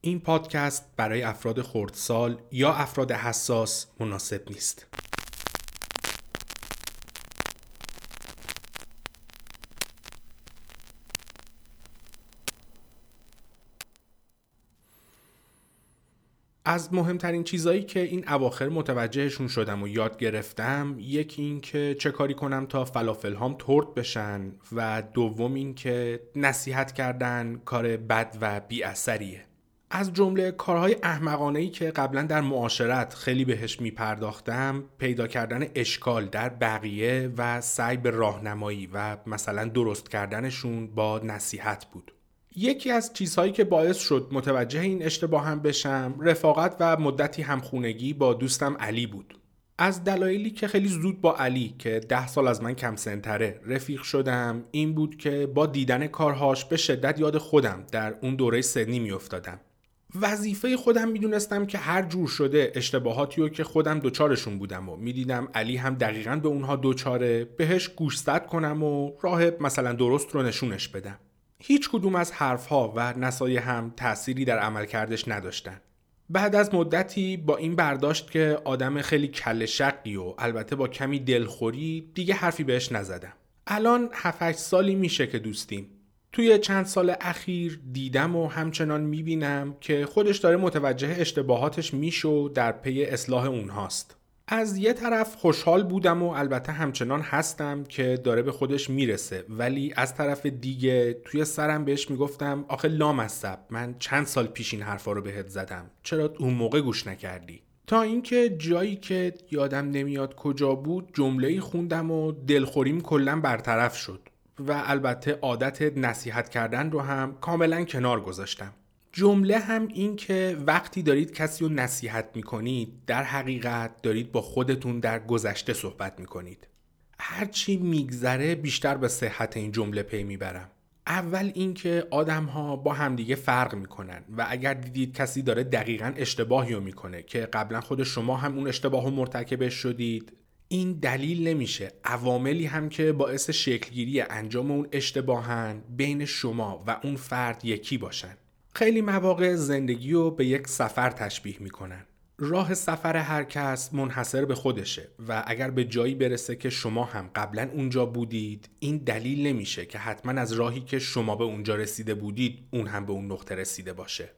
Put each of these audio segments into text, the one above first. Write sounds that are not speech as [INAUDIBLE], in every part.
این پادکست برای افراد خردسال یا افراد حساس مناسب نیست. از مهمترین چیزایی که این اواخر متوجهشون شدم و یاد گرفتم یکی این که چه کاری کنم تا فلافل هام ترد بشن و دوم این که نصیحت کردن کار بد و بی اثریه. از جمله کارهای احمقانه ای که قبلا در معاشرت خیلی بهش می پرداختم پیدا کردن اشکال در بقیه و سعی به راهنمایی و مثلا درست کردنشون با نصیحت بود. یکی از چیزهایی که باعث شد متوجه این اشتباه هم بشم رفاقت و مدتی همخونگی با دوستم علی بود از دلایلی که خیلی زود با علی که ده سال از من کم سنتره رفیق شدم این بود که با دیدن کارهاش به شدت یاد خودم در اون دوره سنی میافتادم وظیفه خودم می‌دونستم که هر جور شده اشتباهاتی رو که خودم دوچارشون بودم و می‌دیدم علی هم دقیقا به اونها دوچاره بهش گوشزد کنم و راه مثلا درست رو نشونش بدم هیچ کدوم از حرفها و نصایح هم تأثیری در عملکردش نداشتن. بعد از مدتی با این برداشت که آدم خیلی کل شقی و البته با کمی دلخوری دیگه حرفی بهش نزدم. الان 7 سالی میشه که دوستیم. توی چند سال اخیر دیدم و همچنان می‌بینم که خودش داره متوجه اشتباهاتش میشه و در پی اصلاح اونهاست. از یه طرف خوشحال بودم و البته همچنان هستم که داره به خودش می‌رسه. ولی از طرف دیگه توی سرم بهش می‌گفتم آخه لامصب من چند سال پیش این حرفا رو بهت زدم. چرا اون موقع گوش نکردی؟ تا اینکه جایی که یادم نمیاد کجا بود جمله خوندم و دلخوریم کلا برطرف شد. و البته عادت نصیحت کردن رو هم کاملا کنار گذاشتم. جمله هم این که وقتی دارید کسی رو نصیحت می‌کنید در حقیقت دارید با خودتون در گذشته صحبت می‌کنید. هرچی میگذره بیشتر به صحت این جمله پی می‌برم. اول اینکه آدم ها با همدیگه فرق می‌کنن و اگر دیدید کسی داره دقیقا اشتباهی رو می‌کنه که قبلا خود شما هم اون اشتباه رو مرتکبش شدید این دلیل نمیشه. عواملی هم که باعث شکلگیری انجام اون اشتباهن بین شما و اون فرد یکی باشن. خیلی مواقع زندگی رو به یک سفر تشبیه می‌کنن. راه سفر هر کس منحصر به خودشه و اگر به جایی برسه که شما هم قبلا اونجا بودید این دلیل نمیشه که حتما از راهی که شما به اونجا رسیده بودید اون هم به اون نقطه رسیده باشه.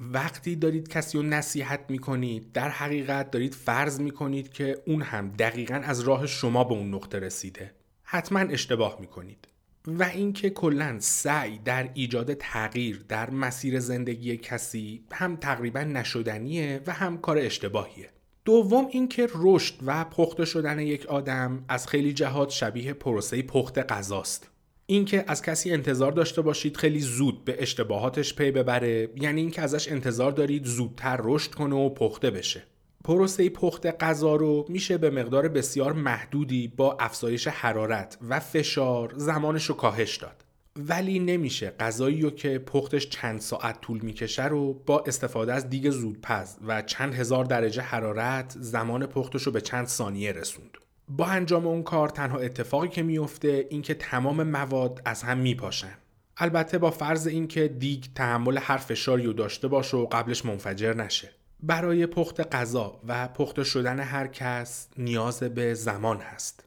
وقتی دارید کسی رو نصیحت می‌کنید در حقیقت دارید فرض می‌کنید که اون هم دقیقا از راه شما به اون نقطه رسیده. حتما اشتباه می‌کنید. و اینکه کلا سعی در ایجاد تغییر در مسیر زندگی کسی هم تقریبا نشدنیه و هم کار اشتباهیه. دوم اینکه رشد و پخته شدن یک آدم از خیلی جهات شبیه پروسه پخت غذاست. اینکه از کسی انتظار داشته باشید خیلی زود به اشتباهاتش پی ببره یعنی اینکه ازش انتظار دارید زودتر رشد کنه و پخته بشه. پروسه پخت غذا رو میشه به مقدار بسیار محدودی با افزایش حرارت و فشار زمانش رو کاهش داد. ولی نمیشه غذایی رو که پختش چند ساعت طول می‌کشه رو با استفاده از دیگ زودپز و چند هزار درجه حرارت زمان پختش رو به چند ثانیه رسوند. با انجام اون کار تنها اتفاقی که میفته اینکه تمام مواد از هم میپاشن البته با فرض اینکه دیگ تحمل هر فشاری رو داشته باشه و قبلش منفجر نشه برای پخت غذا و پخت شدن هر کس نیاز به زمان هست.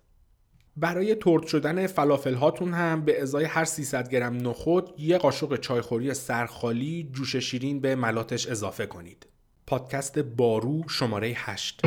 برای ترد شدن فلافل هاتون هم به ازای هر 300 گرم نخود یه قاشق چایخوری سرخالی جوش شیرین به ملاتش اضافه کنید. پادکست بارو شماره 8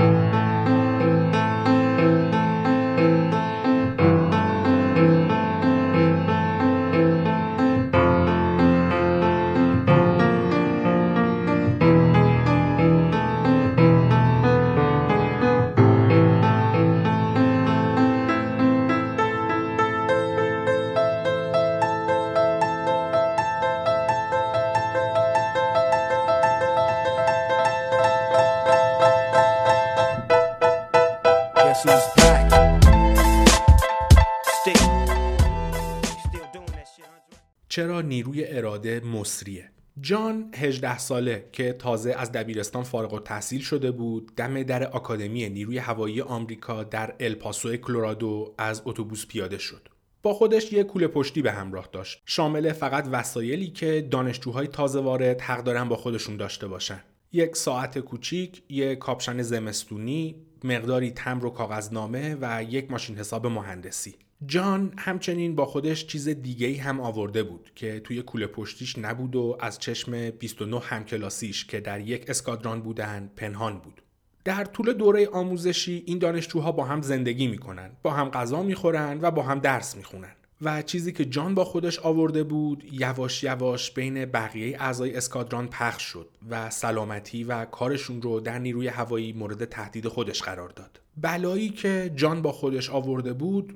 چرا نیروی اراده مصریه؟ جان 18 ساله که تازه از دبیرستان فارغ و تحصیل شده بود دم در آکادمی نیروی هوایی آمریکا در الپاسو کلرادو از اتوبوس پیاده شد. با خودش یک کوله پشتی به همراه داشت. شامل فقط وسایلی که دانشجوهای تازه وارد حق دارن با خودشون داشته باشن. یک ساعت کوچیک، یک کاپشن زمستونی، مقداری تمر و کاغذنامه و یک ماشین حساب مهندسی. جان همچنین با خودش چیز دیگه هم آورده بود که توی کوله پشتیش نبود و از چشم 29 همکلاسیش که در یک اسکادران بودن پنهان بود. در طول دوره آموزشی این دانشجوها با هم زندگی می‌کنن، با هم غذا می‌خورن و با هم درس می‌خونن. و چیزی که جان با خودش آورده بود یواش یواش بین بقیه اعضای اسکادران پخش شد و سلامتی و کارشون رو در نیروی هوایی مورد تهدید خودش قرار داد. بلایی که جان با خودش آورده بود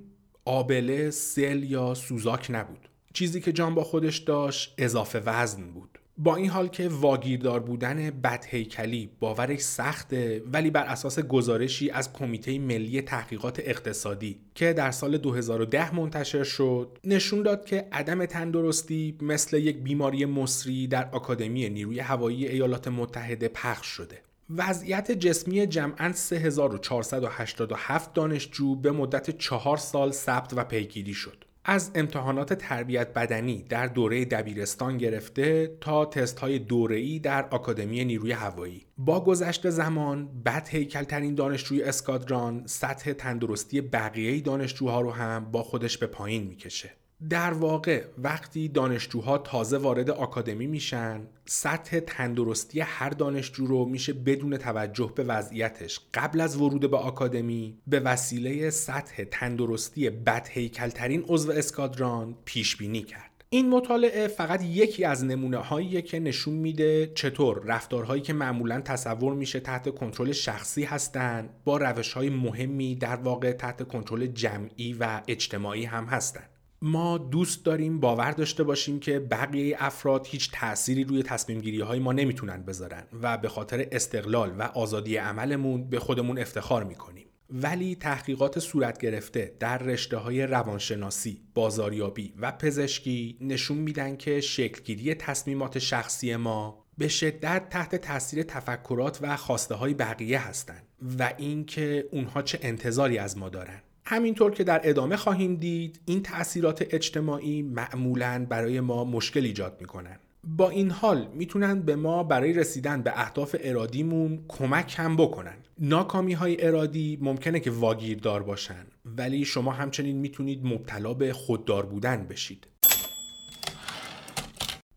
آبله، سل یا سوزاک نبود. چیزی که جان با خودش داشت اضافه وزن بود. با این حال که واگیردار بودن بدهیکلی باورش سخته ولی بر اساس گزارشی از کمیته ملی تحقیقات اقتصادی که در سال 2010 منتشر شد نشون داد که عدم تندرستی مثل یک بیماری مصری در آکادمی نیروی هوایی ایالات متحده پخش شده وضعیت جسمی جمعا 3487 دانشجو به مدت چهار سال ثبت و پیگیری شد. از امتحانات تربیت بدنی در دوره دبیرستان گرفته تا تست های دوره‌ای در آکادمی نیروی هوایی با گذشت زمان بد هیکلترین دانشجوی اسکادران سطح تندرستی بقیه دانشجوها رو هم با خودش به پایین می‌کشه در واقع وقتی دانشجوها تازه وارد آکادمی میشن سطح تندرستی هر دانشجو رو میشه بدون توجه به وضعیتش قبل از ورود به آکادمی به وسیله سطح تندرستی بدهیکلترین عضو اسکادران پیش بینی کرد. این مطالعه فقط یکی از نمونه هایی که نشون میده چطور رفتارهایی که معمولا تصور میشه تحت کنترل شخصی هستند با روش های مهمی در واقع تحت کنترل جمعی و اجتماعی هم هستند ما دوست داریم باور داشته باشیم که بقیه افراد هیچ تأثیری روی تصمیم گیری های ما نمی‌تونن بذارن و به خاطر استقلال و آزادی عملمون به خودمون افتخار می‌کنیم. ولی تحقیقات صورت گرفته در رشته های روانشناسی، بازاریابی و پزشکی نشون میدن که شکلگیری تصمیمات شخصی ما به شدت تحت تاثیر تفکرات و خواسته های بقیه هستند و اینکه اونها چه انتظاری از ما دارن. همینطور که در ادامه خواهیم دید این تأثیرات اجتماعی معمولا برای ما مشکل ایجاد می‌کنن. با این حال می‌تونن به ما برای رسیدن به اهداف ارادیمون کمک هم بکنن. ناکامی های ارادی ممکنه که واگیردار باشن ولی شما همچنین می‌تونید مبتلا به خوددار بودن بشید.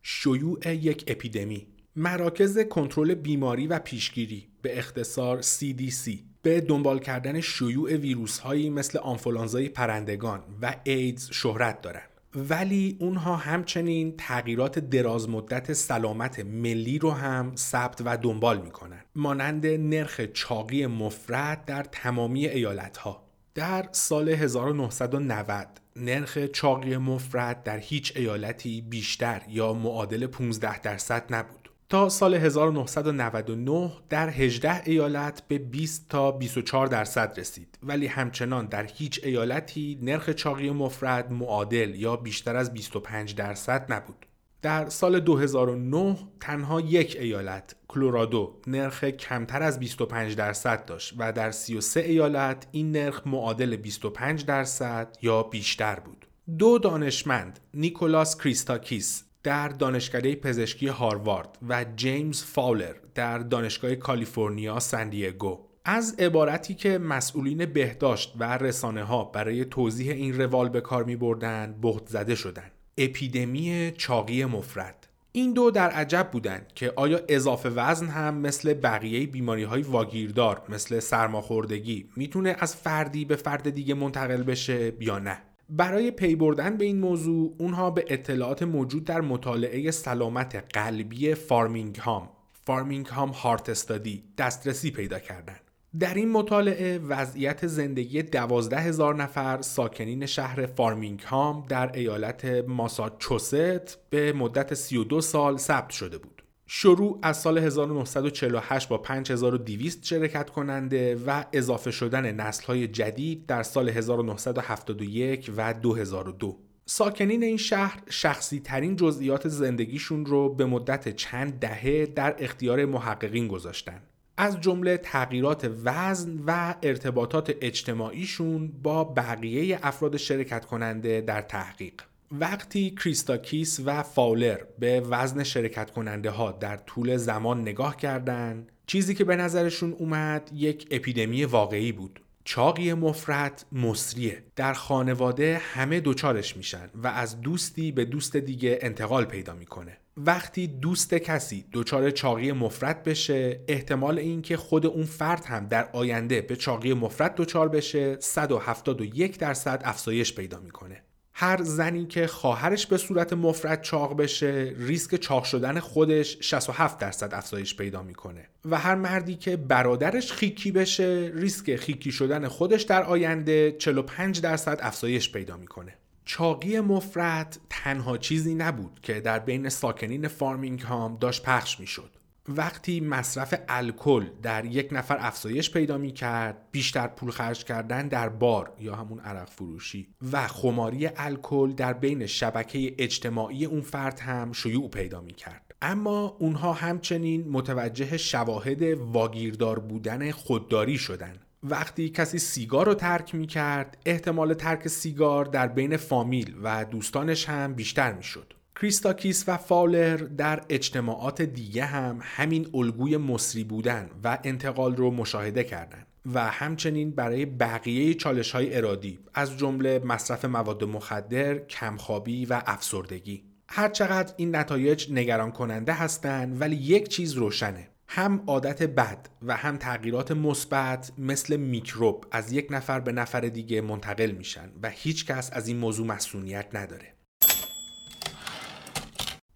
شیوع یک اپیدمی مراکز کنترل بیماری و پیشگیری به اختصار CDC به دنبال کردن شیوع ویروس هایی مثل آنفولانزای پرندگان و ایدز شهرت دارند. ولی اونها همچنین تغییرات درازمدت سلامت ملی رو هم ثبت و دنبال می‌کنن. مانند نرخ چاقی مفرد در تمامی ایالت ها در سال 1990 نرخ چاقی مفرد در هیچ ایالتی بیشتر یا معادل 15 درصد نبود. تا سال 1999 در 18 ایالت به 20 تا 24 درصد رسید ولی همچنان در هیچ ایالتی نرخ چاقی مفرد معادل یا بیشتر از 25 درصد نبود. در سال 2009 تنها یک ایالت کلورادو نرخ کمتر از 25 درصد داشت و در 33 ایالت این نرخ معادل 25 درصد یا بیشتر بود. دو دانشمند نیکولاس کریستاکیس در دانشکده پزشکی هاروارد و جیمز فاولر در دانشگاه کالیفرنیا سندیگو از عبارتی که مسئولین بهداشت و رسانه ها برای توضیح این روال به کار می بردن بهت زده شدن. اپیدمی چاقی مفرط. این دو در عجب بودند که آیا اضافه وزن هم مثل بقیه بیماری های واگیردار مثل سرماخوردگی می‌تونه از فردی به فرد دیگه منتقل بشه یا نه. برای پی بردن به این موضوع اونها به اطلاعات موجود در مطالعه سلامت قلبی فارمینگ هام Framingham Heart Study دسترسی پیدا کردند. در این مطالعه وضعیت زندگی دوازده هزار نفر ساکنین شهر فارمینگ هام در ایالت ماساچوست به مدت 32 سال ثبت شده بود. شروع از سال 1948 با 5200 شرکت کننده و اضافه شدن های جدید در سال 1971 و 2002 ساکنین این شهر شخصی ترین جزئیات زندگیشون رو به مدت چند دهه در اختیار محققین گذاشتن. از جمله تغییرات وزن و ارتباطات اجتماعیشون با بقیه افراد شرکت کننده در تحقیق. وقتی کریستاکیس و فاولر به وزن شرکت کننده ها در طول زمان نگاه کردند چیزی که به نظرشون اومد یک اپیدمی واقعی بود. چاقی مفرد مصریه. در خانواده همه دوچارش میشن و از دوستی به دوست دیگه انتقال پیدا می‌کنه. وقتی دوست کسی دچار چاقی مفرد بشه احتمال اینکه خود اون فرد هم در آینده به چاقی مفرد دچار بشه 171 درصد افزایش پیدا می‌کنه. هر زنی که خواهرش به صورت مفرط چاق بشه ریسک چاق شدن خودش 67 درصد افزایش پیدا می‌کنه. و هر مردی که برادرش خیکی بشه ریسک خیکی شدن خودش در آینده 45 درصد افزایش پیدا می‌کنه. چاقی مفرط تنها چیزی نبود که در بین ساکنین فارمینگ هام داشت پخش می‌شد. وقتی مصرف الکل در یک نفر افزایش پیدا می کرد بیشتر پول خرج کردن در بار یا همون عرق فروشی و خماری الکل در بین شبکه اجتماعی اون فرد هم شیوع پیدا می کرد اما اونها همچنین متوجه شواهد واگیردار بودن خودداری شدن. وقتی کسی سیگار رو ترک می کرد احتمال ترک سیگار در بین فامیل و دوستانش هم بیشتر می شد کریستاکیس و فاولر در اجتماعات دیگه هم همین الگوی مسری بودن و انتقال رو مشاهده کردند و همچنین برای بقیه چالش های ارادی از جمله مصرف مواد مخدر، کمخوابی و افسردگی. هرچقدر این نتایج نگران کننده هستند ولی یک چیز روشنه. هم عادت بد و هم تغییرات مثبت مثل میکروب از یک نفر به نفر دیگه منتقل میشن و هیچ کس از این موضوع مصونیت نداره.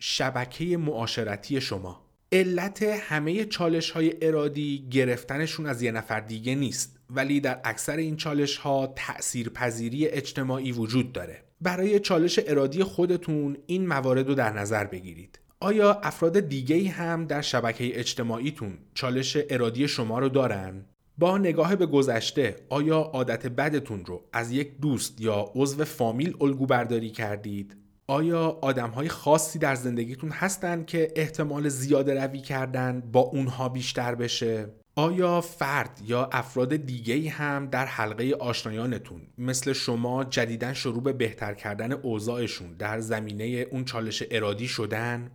شبکه معاشرتی شما علت همه چالش های ارادی گرفتنشون از یه نفر دیگه نیست ولی در اکثر این چالش ها تأثیر پذیری اجتماعی وجود داره برای چالش ارادی خودتون این موارد رو در نظر بگیرید آیا افراد دیگه هم در شبکه اجتماعیتون چالش ارادی شما رو دارن؟ با نگاه به گذشته آیا عادت بدتون رو از یک دوست یا عضو فامیل الگو برداری کردید؟ آیا آدم های خاصی در زندگیتون هستن که احتمال زیاده روی کردن با اونها بیشتر بشه؟ آیا فرد یا افراد دیگه هم در حلقه آشنایانتون مثل شما جدیدا شروع به بهتر کردن اوضاعشون در زمینه اون چالش ارادی شدن؟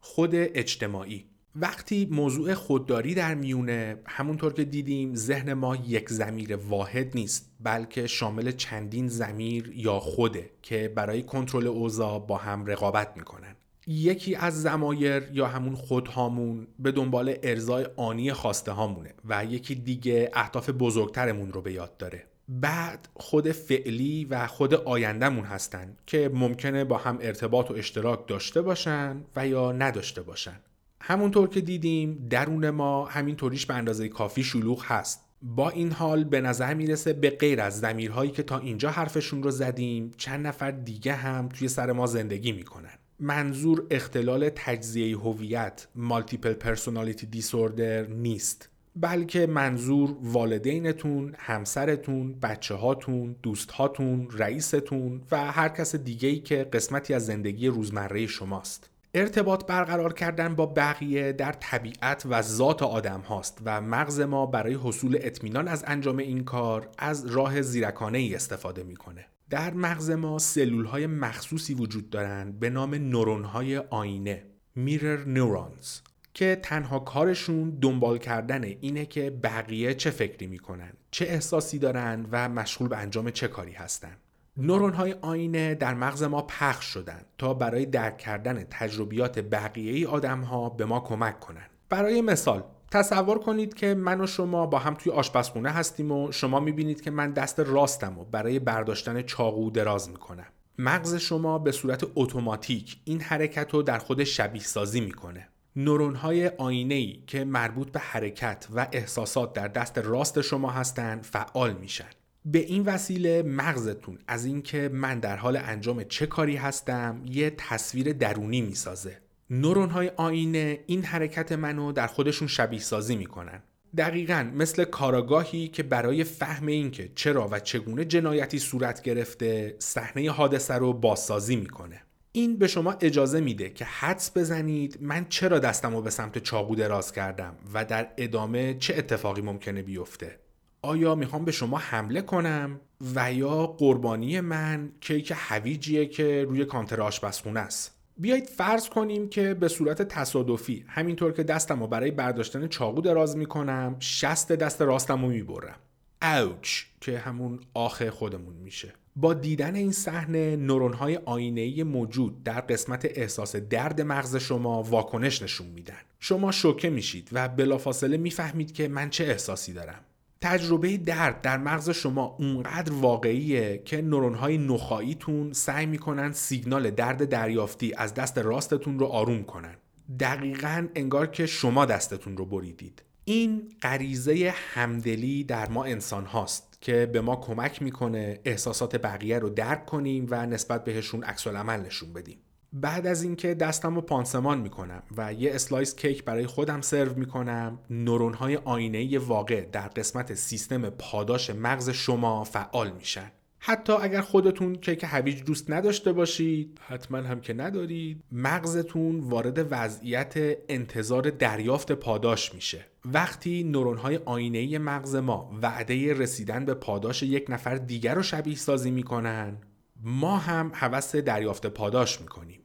خود اجتماعی وقتی موضوع خودداری در میونه همونطور که دیدیم ذهن ما یک زمیر واحد نیست بلکه شامل چندین زمیر یا خوده که برای کنترل اوضاع با هم رقابت می‌کنن. یکی از زمایر یا همون خودهامون به دنبال ارزای آنی خواسته هامونه و یکی دیگه اهداف بزرگترمون رو به یاد داره. بعد خود فعلی و خود آیندهمون هستن که ممکنه با هم ارتباط و اشتراک داشته باشن و یا نداشته باشن. همونطور که دیدیم درون ما همینطوریش به اندازه کافی شلوغ هست. با این حال به نظر می‌رسه به غیر از زمیرهایی که تا اینجا حرفشون رو زدیم چند نفر دیگه هم توی سر ما زندگی می‌کنن. منظور اختلال تجزیه هویت multiple personality disorder نیست. بلکه منظور والدینتون، همسرتون، بچه هاتون، دوست هاتون، رئیستون و هر کس دیگه‌ای که قسمتی از زندگی روزمره شماست. ارتباط برقرار کردن با بقیه در طبیعت و ذات آدم هاست و مغز ما برای حصول اطمینان از انجام این کار از راه زیرکانه ای استفاده می‌کنه. در مغز ما سلول های مخصوصی وجود دارند به نام نورون های آینه میرر نورونز که تنها کارشون دنبال کردن اینه که بقیه چه فکری می‌کنن چه احساسی دارن و مشغول به انجام چه کاری هستن نورون های آینه در مغز ما پخش شدن تا برای درک کردن تجربیات بقیه ای آدم ها به ما کمک کنن برای مثال تصور کنید که من و شما با هم توی آشپزخونه هستیم و شما می‌بینید که من دست راستم و برای برداشتن چاقو دراز می‌کنم. مغز شما به صورت اتوماتیک این حرکت رو در خود شبیه سازی می‌کنه. نورون های آینه ای که مربوط به حرکت و احساسات در دست راست شما هستند فعال میشن. به این وسیله مغزتون از اینکه من در حال انجام چه کاری هستم یه تصویر درونی می‌سازه. نورون های آینه این حرکت منو در خودشون شبیه سازی می‌کنن. دقیقا مثل کاراگاهی که برای فهم اینکه چرا و چگونه جنایتی صورت گرفته صحنه حادثه رو بازسازی می‌کنه. این به شما اجازه میده که حدس بزنید من چرا دستمو به سمت چاقو دراز کردم و در ادامه چه اتفاقی ممکنه بیفته. آیا می‌خوام به شما حمله کنم؟ و یا قربانی من کیک هویجیه که روی کانتر آشپزخونه است. بیایید فرض کنیم که به صورت تصادفی همینطور که دستم رو برای برداشتن چاقو دراز می‌کنم شست دست راستم رو می‌برم. اوچ که همون آخه خودمون میشه. با دیدن این صحنه نورون های آینه موجود در قسمت احساس درد مغز شما واکنش نشون میدن. شما شوکه میشید و بلافاصله می‌فهمید که من چه احساسی دارم. تجربه درد در مغز شما اونقدر واقعیه که نورون های نخاعیتون سعی می‌کنن سیگنال درد دریافتی از دست راستتون رو آروم کنن. دقیقا انگار که شما دستتون رو بریدید. این غریزه همدلی در ما انسان هاست که به ما کمک می‌کنه احساسات بقیه رو درک کنیم و نسبت بهشون عکس‌العمل نشون بدیم. بعد از اینکه دستم رو پانسمان می‌کنم و یه slice کیک برای خودم سرو می‌کنم نورون های آینه واقع در قسمت سیستم پاداش مغز شما فعال میشن. حتی اگر خودتون کیک هویج دوست نداشته باشید حتما هم که ندارید مغزتون وارد وضعیت انتظار دریافت پاداش میشه. وقتی نورون های آینه مغز ما وعده رسیدن به پاداش یک نفر دیگر رو شبیه سازی می‌کنن ما هم حوث دریافت پاداش می‌کنیم.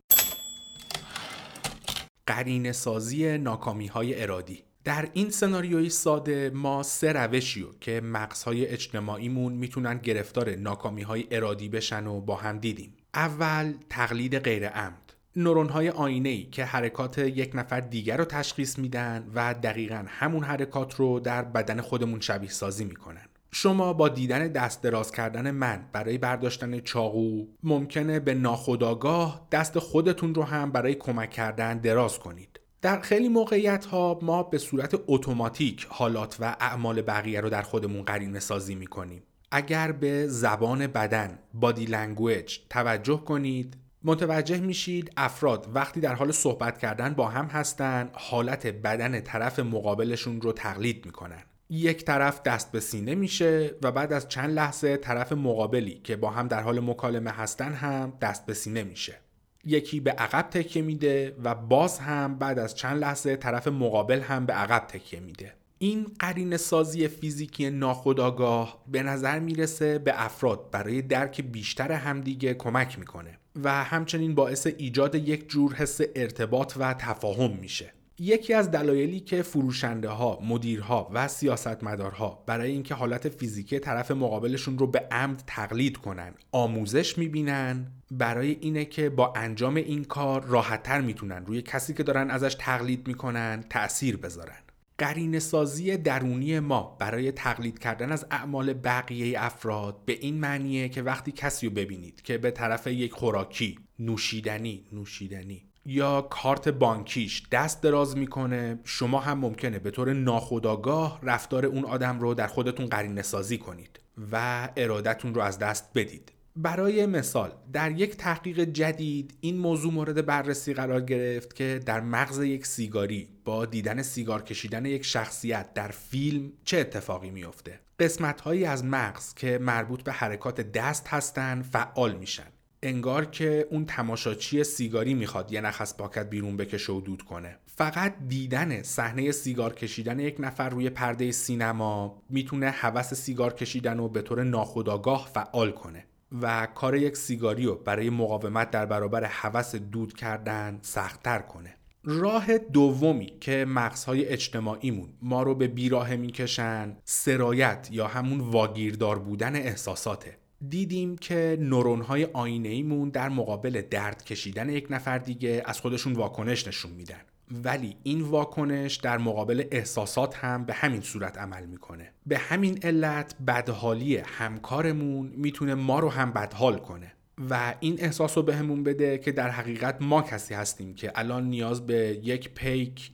قرین سازی ناکامی های ارادی. در این سناریوی ساده ما سه روشی رو که مغزهای اجتماعیمون می‌تونن گرفتار ناکامی های ارادی بشن و با هم دیدیم. اول تقلید غیر عمد نورون های آینه ای که حرکات یک نفر دیگر رو تشخیص میدن و دقیقا همون حرکات رو در بدن خودمون شبیه سازی می‌کنن. شما با دیدن دست دراز کردن من برای برداشتن چاقو ممکنه به ناخودآگاه دست خودتون رو هم برای کمک کردن دراز کنید در خیلی موقعیت ها ما به صورت اتوماتیک حالات و اعمال بقیه رو در خودمون قرینه سازی می کنیم. اگر به زبان بدن body language توجه کنید متوجه میشید افراد وقتی در حال صحبت کردن با هم هستن حالت بدن طرف مقابلشون رو تقلید می‌کنن یک طرف دست به سینه میشه و بعد از چند لحظه طرف مقابلی که با هم در حال مکالمه هستن هم دست به سینه میشه. یکی به عقب تکیه میده و باز هم بعد از چند لحظه طرف مقابل هم به عقب تکیه میده. این قرین سازی فیزیکی ناخودآگاه به نظر می‌رسه به افراد برای درک بیشتر همدیگه کمک می‌کنه و همچنین باعث ایجاد یک جور حس ارتباط و تفاهم میشه. یکی از دلایلی که فروشنده ها، مدیرها و سیاستمدارها برای اینکه حالت فیزیکی طرف مقابلشون رو به عمد تقلید کنن آموزش می‌بینن برای اینه که با انجام این کار راحتتر می‌تونن روی کسی که دارن ازش تقلید می‌کنن تأثیر بذارن. قرین سازی درونی ما برای تقلید کردن از اعمال بقیه افراد به این معنیه که وقتی کسی رو ببینید که به طرف یک خوراکی نوشیدنی نوشیدنی یا کارت بانکیش دست دراز می‌کنه؟ شما هم ممکنه به طور ناخودآگاه رفتار اون آدم رو در خودتون قرینه سازی کنید و ارادتون رو از دست بدید. برای مثال در یک تحقیق جدید این موضوع مورد بررسی قرار گرفت که در مغز یک سیگاری با دیدن سیگار کشیدن یک شخصیت در فیلم چه اتفاقی میافته؟ قسمت هایی از مغز که مربوط به حرکات دست هستند فعال میشن. انگار که اون تماشاچی سیگاری می‌خواد یه نخ از پاکت بیرون بکشه و دود کنه. فقط دیدن صحنه سیگار کشیدن یک نفر روی پرده سینما می‌تونه هوس سیگار کشیدن رو به طور ناخودآگاه فعال کنه و کار یک سیگاری رو برای مقاومت در برابر هوس دود کردن سختتر کنه. راه دومی که مغزهای اجتماعیمون ما رو به بیراه می‌کشن سرایت یا همون واگیردار بودن احساساته. دیدیم که نورون های آینه ایمون در مقابل درد کشیدن یک نفر دیگه از خودشون واکنش نشون میدن. ولی این واکنش در مقابل احساسات هم به همین صورت عمل می‌کنه. به همین علت بدحالی همکارمون می‌تونه ما رو هم بدحال کنه. و این احساس رو بهمون بده که در حقیقت ما کسی هستیم که الان نیاز به یک پیک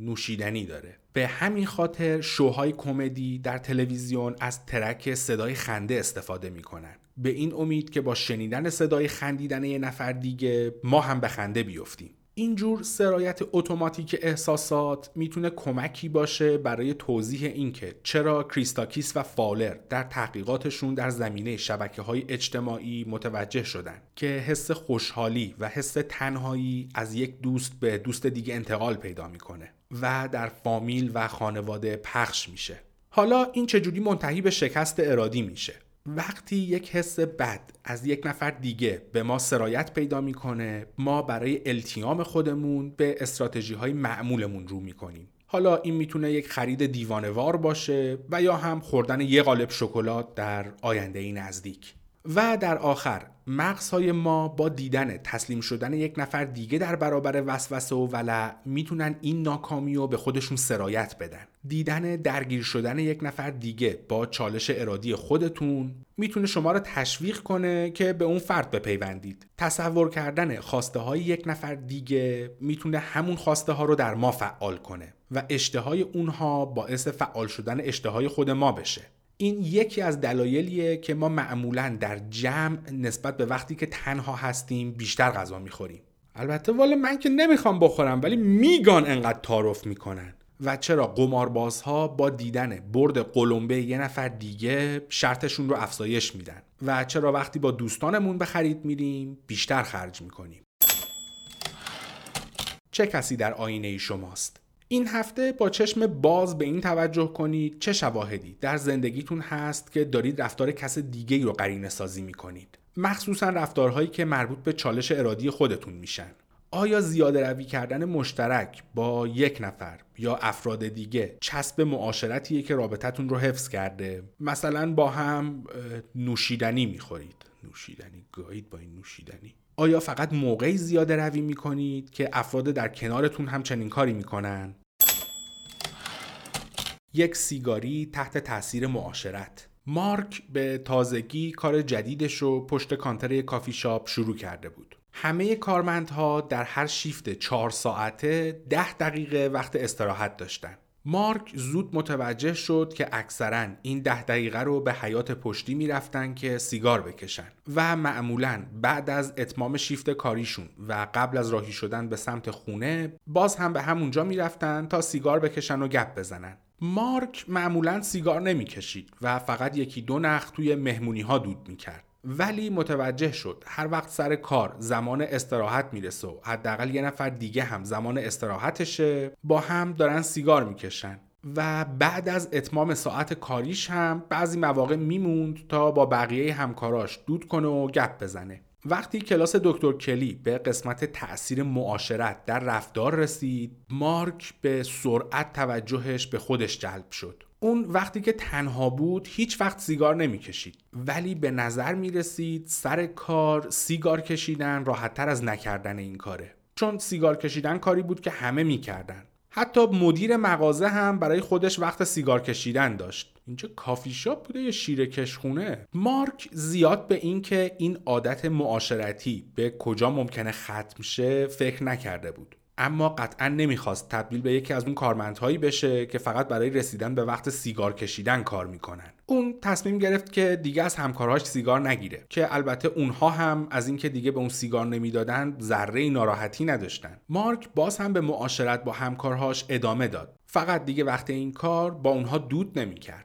نوشیدنی داره. به همین خاطر شوهای کمدی در تلویزیون از ترک صدای خنده استفاده می‌کنن. به این امید که با شنیدن صدای خندیدن یه نفر دیگه ما هم به خنده بیفتیم. اینجور سرایت اتوماتیک احساسات می‌تونه کمکی باشه برای توضیح اینکه چرا کریستاکیس و فالر در تحقیقاتشون در زمینه شبکه های اجتماعی متوجه شدن که حس خوشحالی و حس تنهایی از یک دوست به دوست دیگه انتقال پیدا می‌کنه. و در فامیل و خانواده پخش میشه. حالا این چجوری منتهی به شکست ارادی میشه؟ وقتی یک حس بد از یک نفر دیگه به ما سرایت پیدا می‌کنه ما برای التیام خودمون به استراتژی های معمولمون رو می‌کنیم. حالا این می‌تونه یک خرید دیوانوار باشه و یا هم خوردن یه قالب شکلات در آینده نزدیک. و در آخر مغزهای ما با دیدن تسلیم شدن یک نفر دیگه در برابر وسوسه و ولع می‌تونن این ناکامی رو به خودشون سرایت بدن. دیدن درگیر شدن یک نفر دیگه با چالش ارادی خودتون می‌تونه شما رو تشویق کنه که به اون فرد بپیوندید. تصور کردن خواسته های یک نفر دیگه می‌تونه همون خواسته ها رو در ما فعال کنه و اشتهای اونها باعث فعال شدن اشتهای خود ما بشه. این یکی از دلایلیه که ما معمولا در جمع نسبت به وقتی که تنها هستیم بیشتر غذا می‌خوریم. البته والا من که نمی‌خوام بخورم ولی میگان انقدر تعارف می‌کنن. و چرا قماربازها با دیدن برد قلمبه یه نفر دیگه شرطشون رو افزایش میدن. و چرا وقتی با دوستانمون به خرید میریم بیشتر خرج می‌کنیم. چه کسی در آینه شماست؟ این هفته با چشم باز به این توجه کنید چه شواهدی؟ در زندگیتون هست که دارید رفتار کس دیگه رو قرینه سازی می‌کنید. مخصوصا رفتارهایی که مربوط به چالش ارادی خودتون میشن. آیا زیاده روی کردن مشترک با یک نفر یا افراد دیگه چسب معاشرتیه که رابطتون رو حفظ کرده؟ مثلا با هم نوشیدنی می‌خورید. نوشیدنی گاهید با این نوشیدنی. آیا فقط موقعی زیاده روی می‌کنید که افراد در کنارتون هم چنین کاری می‌کنن؟ یک سیگاری تحت تاثیر معاشرت. مارک به تازگی کار جدیدش رو پشت کانتر کافی شاپ شروع کرده بود. همه کارمندها در هر شیفت چهار ساعته ده دقیقه وقت استراحت داشتن. مارک زود متوجه شد که اکثرا این ده دقیقه رو به حیاط پشتی می‌رفتن که سیگار بکشن و معمولا بعد از اتمام شیفت کاریشون و قبل از راهی شدن به سمت خونه باز هم به همونجا می‌رفتن تا سیگار بکشن و گپ بزنن. مارک معمولا سیگار نمی‌کشید و فقط یکی دو نخ توی مهمونی ها دود می‌کرد. ولی متوجه شد. هر وقت سر کار زمان استراحت می‌رسه و حداقل یه نفر دیگه هم زمان استراحتشه با هم دارن سیگار می‌کشن. و بعد از اتمام ساعت کاریش هم بعضی مواقع میموند تا با بقیه همکاراش دود کنه و گپ بزنه. وقتی کلاس دکتر کلی به قسمت تاثیر معاشرت در رفتار رسید مارک به سرعت توجهش به خودش جلب شد. اون وقتی که تنها بود هیچ وقت سیگار نمی‌کشید. ولی به نظر می رسید سر کار سیگار کشیدن راحتتر از نکردن این کاره. چون سیگار کشیدن کاری بود که همه می‌کردن. حتی مدیر مغازه هم برای خودش وقت سیگار کشیدن داشت. اینجا کافی شاپ بوده یه شیر کشخونه؟ مارک زیاد به اینکه این عادت معاشرتی به کجا ممکنه ختم شه فکر نکرده بود. اما قطعا نمی‌خواست تبدیل به یکی از اون کارمندهایی بشه که فقط برای رسیدن به وقت سیگار کشیدن کار می‌کنن. اون تصمیم گرفت که دیگه از همکارهاش سیگار نگیره که البته اونها هم از اینکه دیگه به اون سیگار نمی‌دادن ذره ناراحتی نداشتن. مارک باز هم به معاشرت با همکارهاش ادامه داد. فقط دیگه وقت این کار با اونها دود نمی‌کرد.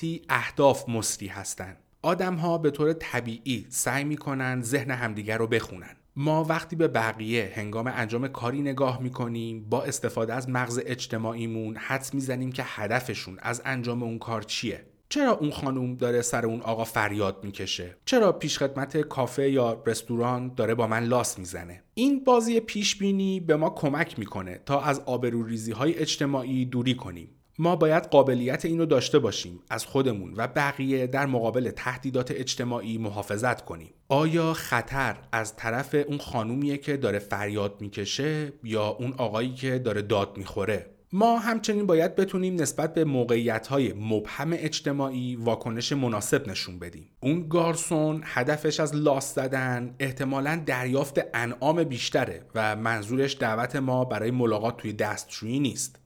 وقتی اهداف مصری هستن. آدم ها به طور طبیعی سعی می‌کنن ذهن همدیگر رو بخونن. ما وقتی به بقیه هنگام انجام کاری نگاه می‌کنیم با استفاده از مغز اجتماعیمون حدس می‌زنیم که هدفشون از انجام اون کار چیه. چرا اون خانوم داره سر اون آقا فریاد می‌کشه؟ چرا پیشخدمت کافه یا رستوران داره با من لاس می‌زنه؟ این بازی پیش بینی به ما کمک می‌کنه تا از آبروریزی های اجتماعی دوری کنیم. ما باید قابلیت اینو داشته باشیم از خودمون و بقیه در مقابل تهدیدات اجتماعی محافظت کنیم آیا خطر از طرف اون خانومیه که داره فریاد می‌کشه یا اون آقایی که داره داد می‌خوره ما همچنین باید بتونیم نسبت به موقعیت های مبهم اجتماعی واکنش مناسب نشون بدیم. اون گارسون هدفش از لاس زدن احتمالا دریافت انعام بیشتره و منظورش دعوت ما برای ملاقات توی دستشویی نیست.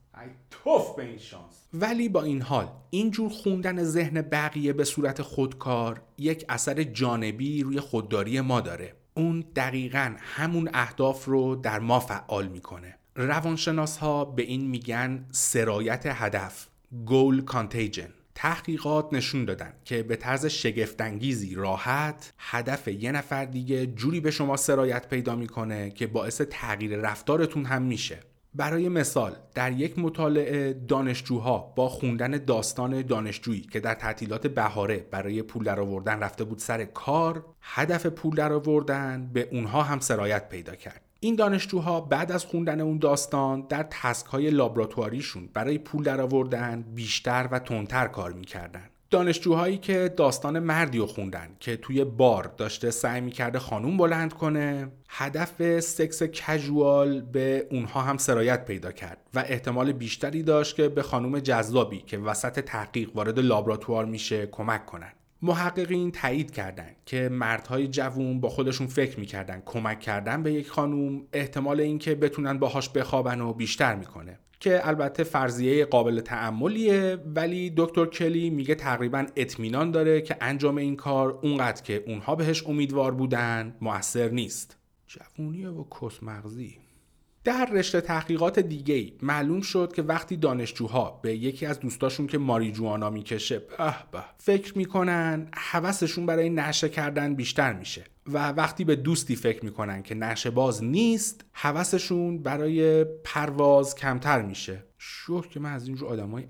توف به این شانس. ولی با این حال اینجور خوندن ذهن بقیه به صورت خودکار یک اثر جانبی روی خودداری ما داره. اون دقیقا همون اهداف رو در ما فعال می‌کنه. روانشناس ها به این میگن سرایت هدف گول کانتیجن تحقیقات نشون دادن که به طرز شگفتانگیزی راحت هدف یه نفر دیگه جوری به شما سرایت پیدا می‌کنه که باعث تغییر رفتارتون هم میشه. برای مثال در یک مطالعه دانشجوها با خوندن داستان دانشجویی که در تعطیلات بهاره برای پول درآوردن رفته بود سر کار هدف پول درآوردن به اونها هم سرایت پیدا کرد. این دانشجوها بعد از خوندن اون داستان در تسک های لابراتواریشون برای پول درآوردن بیشتر و تندتر کار می‌کردن. دانشجوهایی که داستان مردی رو خوندن که توی بار داشته سعی می‌کرده خانوم بلند کنه هدف سکس کژوال به اونها هم سرایت پیدا کرد و احتمال بیشتری داشت که به خانوم جذابی که وسط تحقیق وارد لابراتوار میشه کمک کنن. محققین تایید کردند که مردهای جوون با خودشون فکر می‌کردن کمک کردن به یک خانوم احتمال اینکه بتونن باهاش بخوابن و بیشتر می‌کنه. که البته فرضیه قابل تعملیه ولی دکتر کلی میگه تقریبا اطمینان داره که انجام این کار اونقدر که اونها بهش امیدوار بودن موثر نیست. جوونی و کس مغزی در رشته تحقیقات دیگه معلوم شد که وقتی دانشجوها به یکی از دوستاشون که ماریجوانا می‌کشه به فکر می‌کنن حوثشون برای نشه کردن بیشتر میشه. و وقتی به دوستی فکر می‌کنن که نشه باز نیست حوثشون برای پرواز کمتر میشه. شوه که من از اینجور آدمای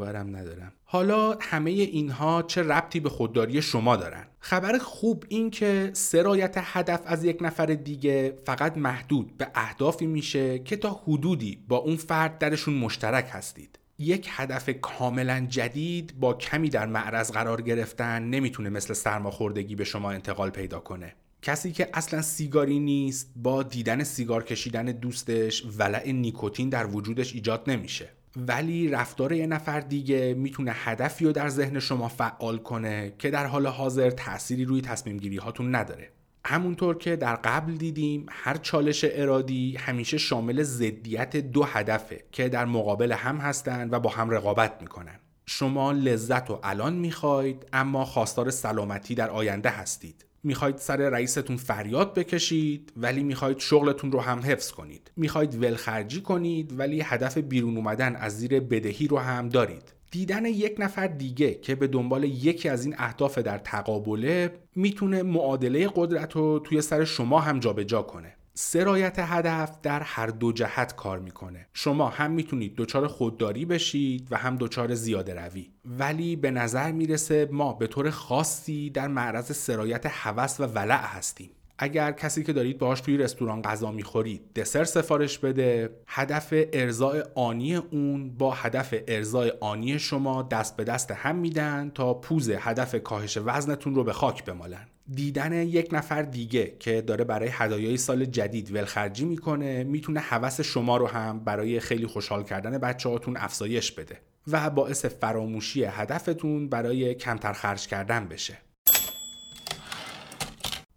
برم ندارم. حالا همه اینها چه ربطی به خودداری شما دارن؟ خبر خوب این که سرایت هدف از یک نفر دیگه فقط محدود به اهدافی میشه که تا حدودی با اون فرد درشون مشترک هستید. یک هدف کاملا جدید با کمی در معرض قرار گرفتن نمی‌تونه مثل سرماخوردگی به شما انتقال پیدا کنه. کسی که اصلا سیگاری نیست با دیدن سیگار کشیدن دوستش ولع نیکوتین در وجودش ایجاد نمیشه. ولی رفتار یه نفر دیگه می‌تونه هدفی رو در ذهن شما فعال کنه که در حال حاضر تأثیری روی تصمیم گیری هاتون نداره. همونطور که در قبل دیدیم هر چالش ارادی همیشه شامل ضدیت دو هدفه که در مقابل هم هستند و با هم رقابت می‌کنن. شما لذت رو الان می‌خواید اما خواستار سلامتی در آینده هستید. می‌خواید سر رئیستون فریاد بکشید ولی می‌خواید شغلتون رو هم حفظ کنید. می‌خواید ولخرجی کنید ولی هدف بیرون اومدن از زیر بدهی رو هم دارید. دیدن یک نفر دیگه که به دنبال یکی از این اهداف در تقابله می‌تونه معادله قدرت رو توی سر شما هم جابجا جا کنه. سرایت هدف در هر دو جهت کار می‌کنه. شما هم می‌تونید دچار خودداری بشید و هم دچار زیاده روی. ولی به نظر می‌رسه ما به طور خاصی در معرض سرایت هوس و ولع هستیم. اگر کسی که دارید باهاش توی رستوران غذا می‌خورید دسر سفارش بده. هدف ارزای آنی اون با هدف ارزای آنی شما دست به دست هم میدن تا پوز هدف کاهش وزنتون رو به خاک بمالن. دیدن یک نفر دیگه که داره برای هدایای سال جدید ولخرجی می‌کنه می‌تونه هوس شما رو هم برای خیلی خوشحال کردن بچه هاتون افزایش بده و باعث فراموشی هدفتون برای کمتر خرج کردن بشه.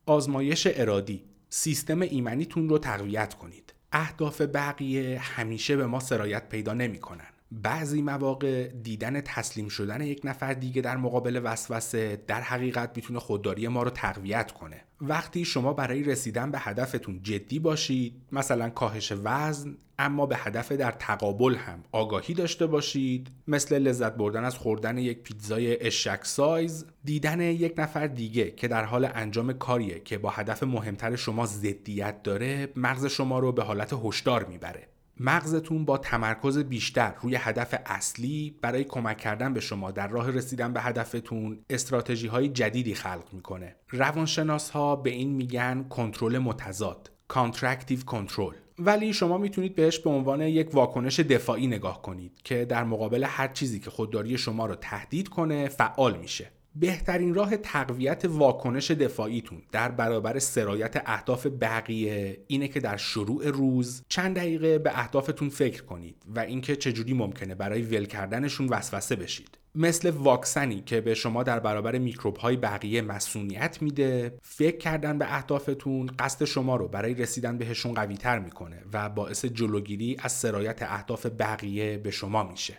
آزمایش ارادی. سیستم ایمنیتون رو تقویت کنید. اهداف بقیه همیشه به ما سرایت پیدا نمی‌کنن. بعضی مواقع دیدن تسلیم شدن یک نفر دیگه در مقابل وسوسه در حقیقت می‌تونه خودداری ما رو تقویت کنه. وقتی شما برای رسیدن به هدفتون جدی باشید مثلا کاهش وزن اما به هدف در تقابل هم آگاهی داشته باشید مثل لذت بردن از خوردن یک پیتزای اشک سایز دیدن یک نفر دیگه که در حال انجام کاریه که با هدف مهمتر شما ضدیت داره مغز شما رو به حالت هشدار می‌بره. مغزتون با تمرکز بیشتر روی هدف اصلی برای کمک کردن به شما در راه رسیدن به هدفتون استراتژی های جدیدی خلق می‌کنه. روانشناس ها به این میگن کنترل متضاد counteractive control ولی شما می‌تونید بهش به عنوان یک واکنش دفاعی نگاه کنید که در مقابل هر چیزی که خودداری شما رو تهدید کنه فعال میشه. بهترین راه تقویت واکنش دفاعیتون در برابر سرایت اهداف بقیه اینه که در شروع روز چند دقیقه به اهدافتون فکر کنید و اینکه چجوری ممکنه برای ول کردنشون وسوسه بشید. مثل واکسنی که به شما در برابر میکروب های بقیه مسئولیت میده فکر کردن به اهدافتون قصد شما رو برای رسیدن بهشون قوی تر می‌کنه و باعث جلوگیری از سرایت اهداف بقیه به شما میشه.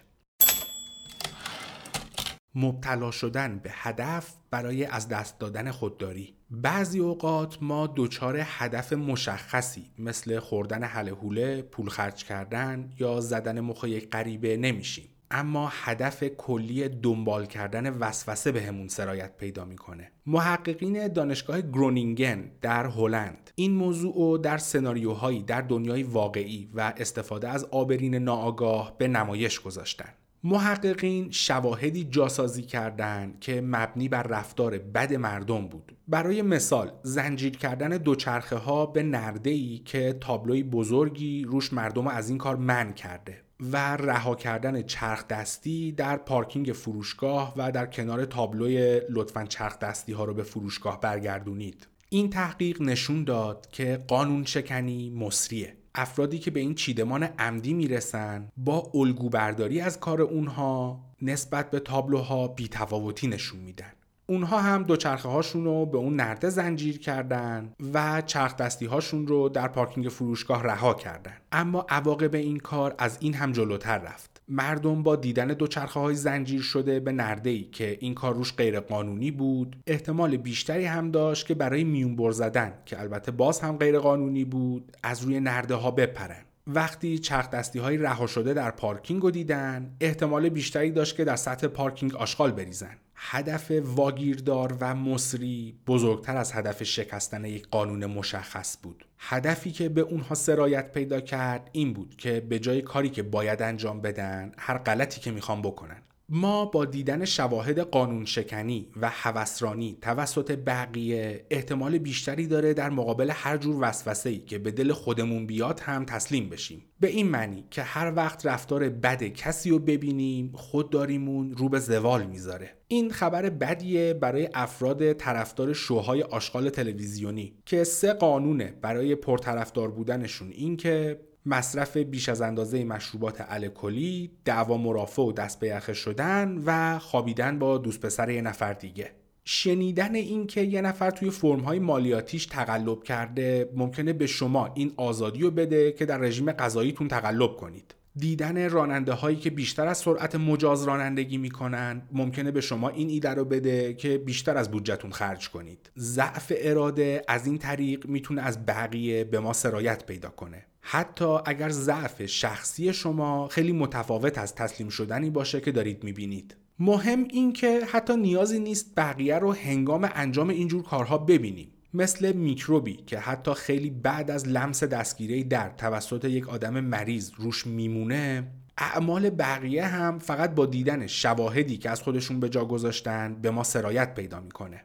مبتلا شدن به هدف برای از دست دادن خودداری. بعضی اوقات ما دچار هدف مشخصی مثل خوردن حله پول خرج کردن یا زدن مخ یک غریبه نمیشیم. اما هدف کلی دنبال کردن وسوسه به همون سرایت پیدا می‌کنه. محققین دانشگاه گرونینگن در هلند این موضوع رو در سناریوهایی در دنیای واقعی و استفاده از آبرین ناآگاه به نمایش گذاشتن. محققین شواهدی جاسازی کردند که مبنی بر رفتار بد مردم بود. برای مثال زنجیر کردن دوچرخه ها به نرده ای که تابلوی بزرگی روش مردم از این کار من کرده و رها کردن چرخ دستی در پارکینگ فروشگاه و در کنار تابلوی لطفا چرخ دستی ها رو به فروشگاه برگردونید. این تحقیق نشون داد که قانون شکنی مصریه افرادی که به این چیدمان عمدی می‌رسن با الگو برداری از کار اونها نسبت به تابلوها بیتفاوتی نشون میدن. اونها هم دوچرخه هاشون رو به اون نرده زنجیر کردن و چرخ دستی هاشون رو در پارکینگ فروشگاه رها کردن. اما عواقب این کار از این هم جلوتر رفت. مردم با دیدن دوچرخه های زنجیر شده به نرده ای که این کار روش غیر قانونی بود احتمال بیشتری هم داشت که برای میون بر زدن که البته باز هم غیر قانونی بود از روی نرده ها بپرن. وقتی چرخ دستی های رها شده در پارکینگ رو دیدن احتمال بیشتری داشت که در سطح پارکینگ آشغال بریزن. هدف واگیردار و مصری بزرگتر از هدف شکستن یک قانون مشخص بود. هدفی که به اونها سرایت پیدا کرد این بود که به جای کاری که باید انجام بدن هر غلطی که می‌خوان بکنن. ما با دیدن شواهد قانون شکنی و هوسرانی توسط بقیه احتمال بیشتری داره در مقابل هر جور وسوسه‌ای که به دل خودمون بیاد هم تسلیم بشیم. به این معنی که هر وقت رفتار بد کسی رو ببینیم خودداریمون رو به زوال می‌ذاره. این خبر بدیه برای افراد طرفدار شوهای آشغال تلویزیونی که سه قانونه برای پرطرفدار بودنشون این که مصرف بیش از اندازه مشروبات الکلی، دعوا مرافع و دست به یخه شدن و خوابیدن با دوست پسر یه نفر دیگه. شنیدن این که یه نفر توی فرمهای مالیاتیش تقلب کرده ممکنه به شما این آزادی رو بده که در رژیم غذاییتون تقلب کنید. دیدن راننده هایی که بیشتر از سرعت مجاز رانندگی می‌کنن ممکنه به شما این ایده رو بده که بیشتر از بودجهتون خرج کنید ضعف اراده از این طریق می‌تونه از بقیه به ما سرایت پیدا کنه حتی اگر ضعف شخصی شما خیلی متفاوت از تسلیم شدنی باشه که دارید می‌بینید. مهم این که حتی نیازی نیست بقیه رو هنگام انجام اینجور کارها ببینیم. مثل میکروبی که حتی خیلی بعد از لمس دستگیره در توسط یک آدم مریض روش میمونه اعمال بقیه هم فقط با دیدن شواهدی که از خودشون به جا گذاشتن به ما سرایت پیدا می‌کنه.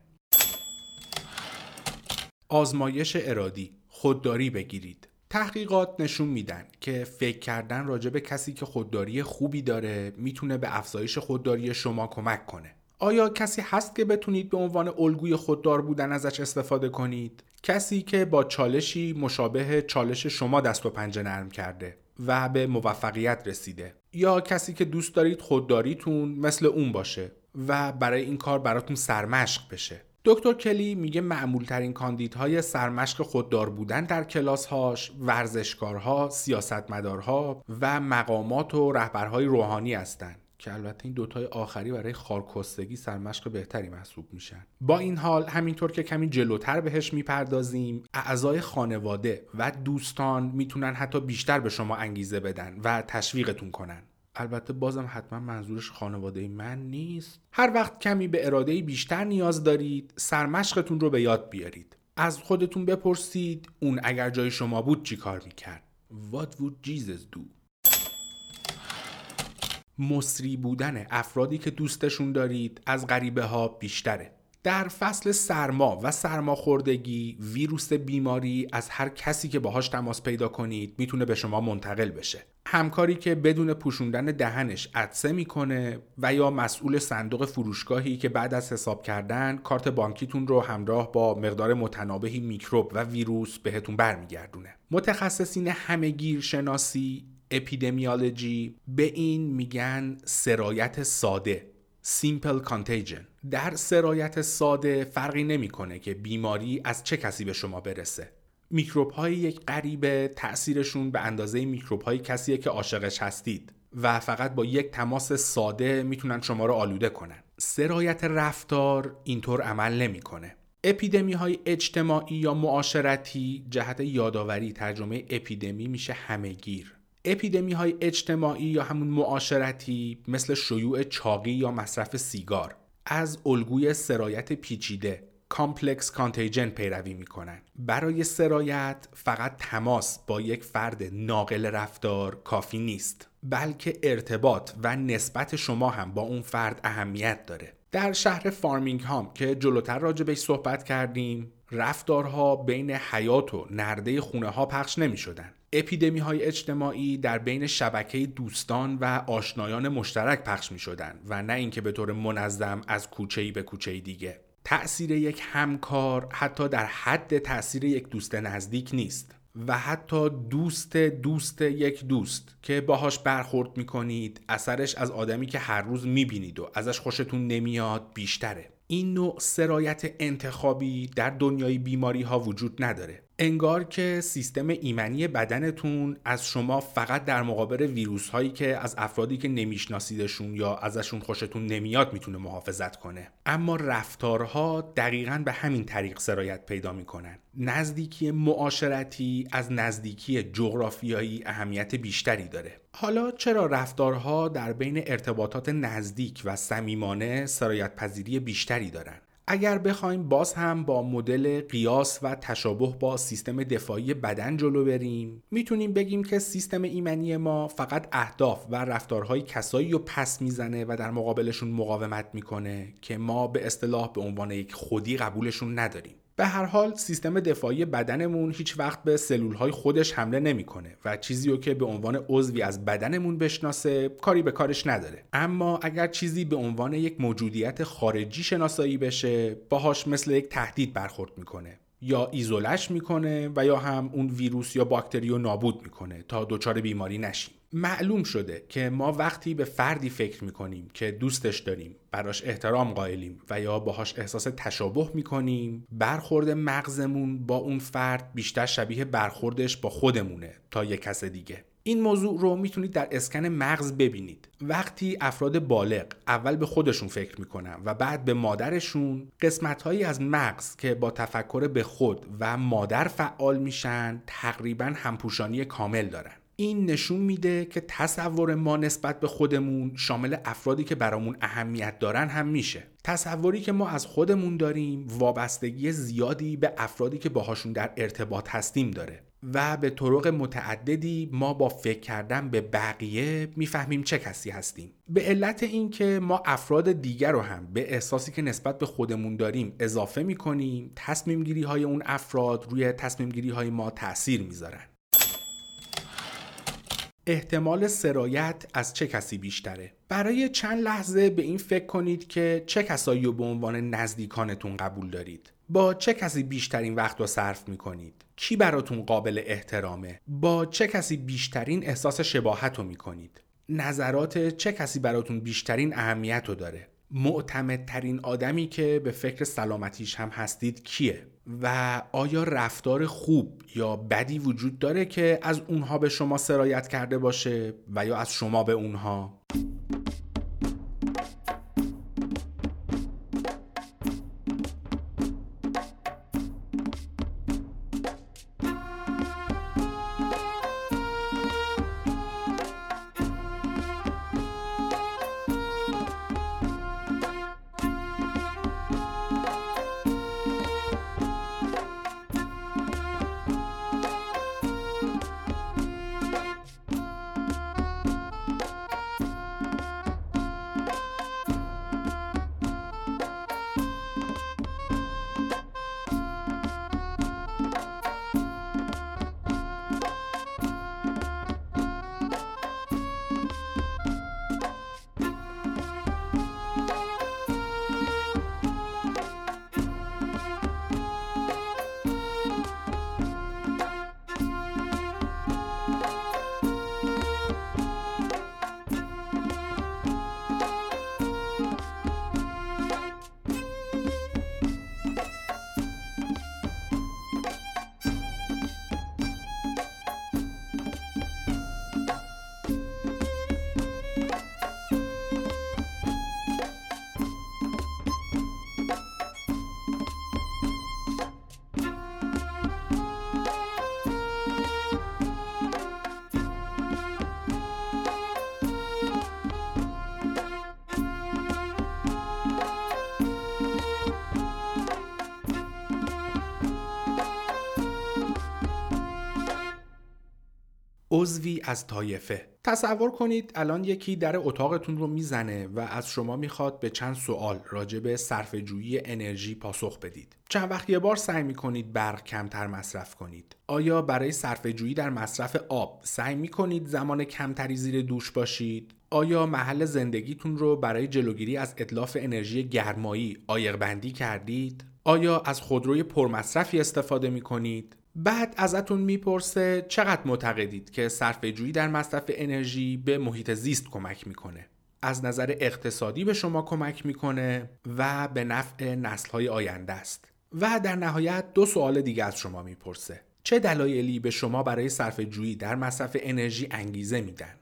آزمایش ارادی خودداری بگیرید. تحقیقات نشون میدن که فکر کردن راجع به کسی که خودداری خوبی داره می‌تونه به افزایش خودداری شما کمک کنه. آیا کسی هست که بتونید به عنوان الگوی خوددار بودن ازش استفاده کنید؟ کسی که با چالشی مشابه چالش شما دست و پنجه نرم کرده و به موفقیت رسیده. یا کسی که دوست دارید خودداریتون مثل اون باشه و برای این کار براتون سرمشق بشه. دکتر کلی میگه معمول ترین کاندیدهای سرمشق خوددار بودن در کلاسهاش ورزشکارها، سیاستمدارها و مقامات و رهبرهای روحانی هستند. که البته این دوتای آخری برای خارکستگی سرمشق بهتری محسوب میشن با این حال همینطور که کمی جلوتر بهش می‌پردازیم اعضای خانواده و دوستان می‌تونن حتی بیشتر به شما انگیزه بدن و تشویقتون کنن البته بازم حتما منظورش خانواده من نیست. هر وقت کمی به اراده بیشتر نیاز دارید سرمشقتون رو به یاد بیارید. از خودتون بپرسید اون اگر جای شما بود چی کار می‌کرد؟ What would Jesus do؟ مصری بودن افرادی که دوستشون دارید از غریبه ها بیشتره. در فصل سرما و سرماخوردگی ویروس بیماری از هر کسی که باهاش تماس پیدا کنید می‌تونه به شما منتقل بشه. همکاری که بدون پوشوندن دهنش عدسه می‌کنه و یا مسئول صندوق فروشگاهی که بعد از حساب کردن کارت بانکیتون رو همراه با مقدار متنابهی میکروب و ویروس بهتون برمیگردونه. متخصصین همهگیر شناسی اپیدمیولوژی به این میگن سرایت ساده Simple Contagion. در سرایت ساده فرقی نمی‌کنه که بیماری از چه کسی به شما برسه. میکروب های یک غریبه تأثیرشون به اندازه میکروب های کسیه که عاشقش هستید و فقط با یک تماس ساده می‌تونن شما رو آلوده کنن. سرایت رفتار اینطور عمل نمی‌کنه. اپیدمی های اجتماعی یا معاشرتی جهت یادآوری ترجمه اپیدمی میشه همه‌گیر. اپیدمی های اجتماعی یا همون معاشرتی مثل شیوع چاقی یا مصرف سیگار از الگوی سرایت پیچیده complex contagion پیروی می‌کنن برای سرایت فقط تماس با یک فرد ناقل رفتار کافی نیست بلکه ارتباط و نسبت شما هم با اون فرد اهمیت داره در شهر فارمینگ هام که جلوتر راجع صحبت کردیم رفتارها بین حیاط و نرده خونه ها پخش نمی شدن. اپیدمی های اجتماعی در بین شبکه دوستان و آشنایان مشترک پخش می شدن و نه اینکه به طور منظم از کوچه‌ای به کوچه دیگه. تأثیر یک همکار حتی در حد تأثیر یک دوست نزدیک نیست و حتی دوست دوست یک دوست که باهاش برخورد می‌کنید اثرش از آدمی که هر روز می‌بینید و ازش خوشتون نمیاد بیشتره. این نوع سرایت انتخابی در دنیای بیماری ها وجود نداره. انگار که سیستم ایمنی بدنتون از شما فقط در مقابل ویروس هایی که از افرادی که نمیشناسیدشون یا ازشون خوشتون نمیاد می‌تونه محافظت کنه. اما رفتارها دقیقا به همین طریق سرایت پیدا می‌کنن. نزدیکی معاشرتی از نزدیکی جغرافیایی اهمیت بیشتری داره. حالا چرا رفتارها در بین ارتباطات نزدیک و صمیمانه سرایت پذیری بیشتری دارن؟ اگر بخوایم باز هم با مدل قیاس و تشابه با سیستم دفاعی بدن جلو بریم می‌تونیم بگیم که سیستم ایمنی ما فقط اهداف و رفتارهای کسایی رو پس می‌زنه و در مقابلشون مقاومت می‌کنه که ما به اصطلاح به عنوان یک خودی قبولشون نداریم. به هر حال سیستم دفاعی بدنمون هیچ وقت به سلول های خودش حمله نمی‌کنه و چیزی رو که به عنوان عضوی از بدنمون بشناسه کاری به کارش نداره. اما اگر چیزی به عنوان یک موجودیت خارجی شناسایی بشه باهاش مثل یک تهدید برخورد می‌کنه. یا ایزولش می‌کنه و یا هم اون ویروس یا باکتری رو نابود می‌کنه تا دچار بیماری نشیم. معلوم شده که ما وقتی به فردی فکر می‌کنیم که دوستش داریم براش احترام قائلیم و یا باهاش احساس تشابه می‌کنیم برخورد مغزمون با اون فرد بیشتر شبیه برخوردش با خودمونه تا یک کس دیگه. این موضوع رو می‌تونید در اسکن مغز ببینید. وقتی افراد بالغ اول به خودشون فکر می‌کنن و بعد به مادرشون قسمت از مغز که با تفکر به خود و مادر فعال میشن تقریبا همپوشانی کامل دارن. این نشون میده که تصور ما نسبت به خودمون شامل افرادی که برامون اهمیت دارن هم میشه. تصوری که ما از خودمون داریم وابستگی زیادی به افرادی که باهاشون در ارتباط هستیم داره و به طرق متعددی ما با فکر کردن به بقیه می‌فهمیم چه کسی هستیم. به علت اینکه ما افراد دیگر رو هم به احساسی که نسبت به خودمون داریم اضافه می‌کنیم تصمیم گیری های اون افراد روی تصمیم گیری های ما تاثیر می‌ذارن. احتمال سرایت از چه کسی بیشتره؟ برای چند لحظه به این فکر کنید که چه کسایی رو به عنوان نزدیکانتون قبول دارید. با چه کسی بیشترین وقت رو صرف می‌کنید؟ کی براتون قابل احترامه؟ با چه کسی بیشترین احساس شباهت رو می‌کنید؟ نظرات چه کسی براتون بیشترین اهمیت رو داره؟ معتمدترین آدمی که به فکر سلامتیش هم هستید کیه؟ و آیا رفتار خوب یا بدی وجود داره که از اونها به شما سرایت کرده باشه و یا از شما به اونها؟ عضوی از طایفه تصور کنید الان یکی در اتاقتون رو می‌زنه و از شما می‌خواد به چند سوال راجع به صرفه‌جویی انرژی پاسخ بدید چند وقت یه بار سعی می‌کنید برق کمتر مصرف کنید آیا برای صرفه‌جویی در مصرف آب سعی می‌کنید زمان کمتری زیر دوش باشید آیا محل زندگیتون رو برای جلوگیری از اطلاف انرژی گرمایی آیق بندی کردید؟ آیا از خودروی پرمصرفی استفاده می کنید؟ بعد ازتون می‌پرسه چقدر معتقدید که صرفه جویی در مصرف انرژی به محیط زیست کمک می‌کنه؟ از نظر اقتصادی به شما کمک می‌کنه و به نفع نسلهای آینده است. و در نهایت دو سوال دیگه از شما می‌پرسه. چه دلایلی به شما برای صرف جویی در مصرف انرژی انگیزه میدن؟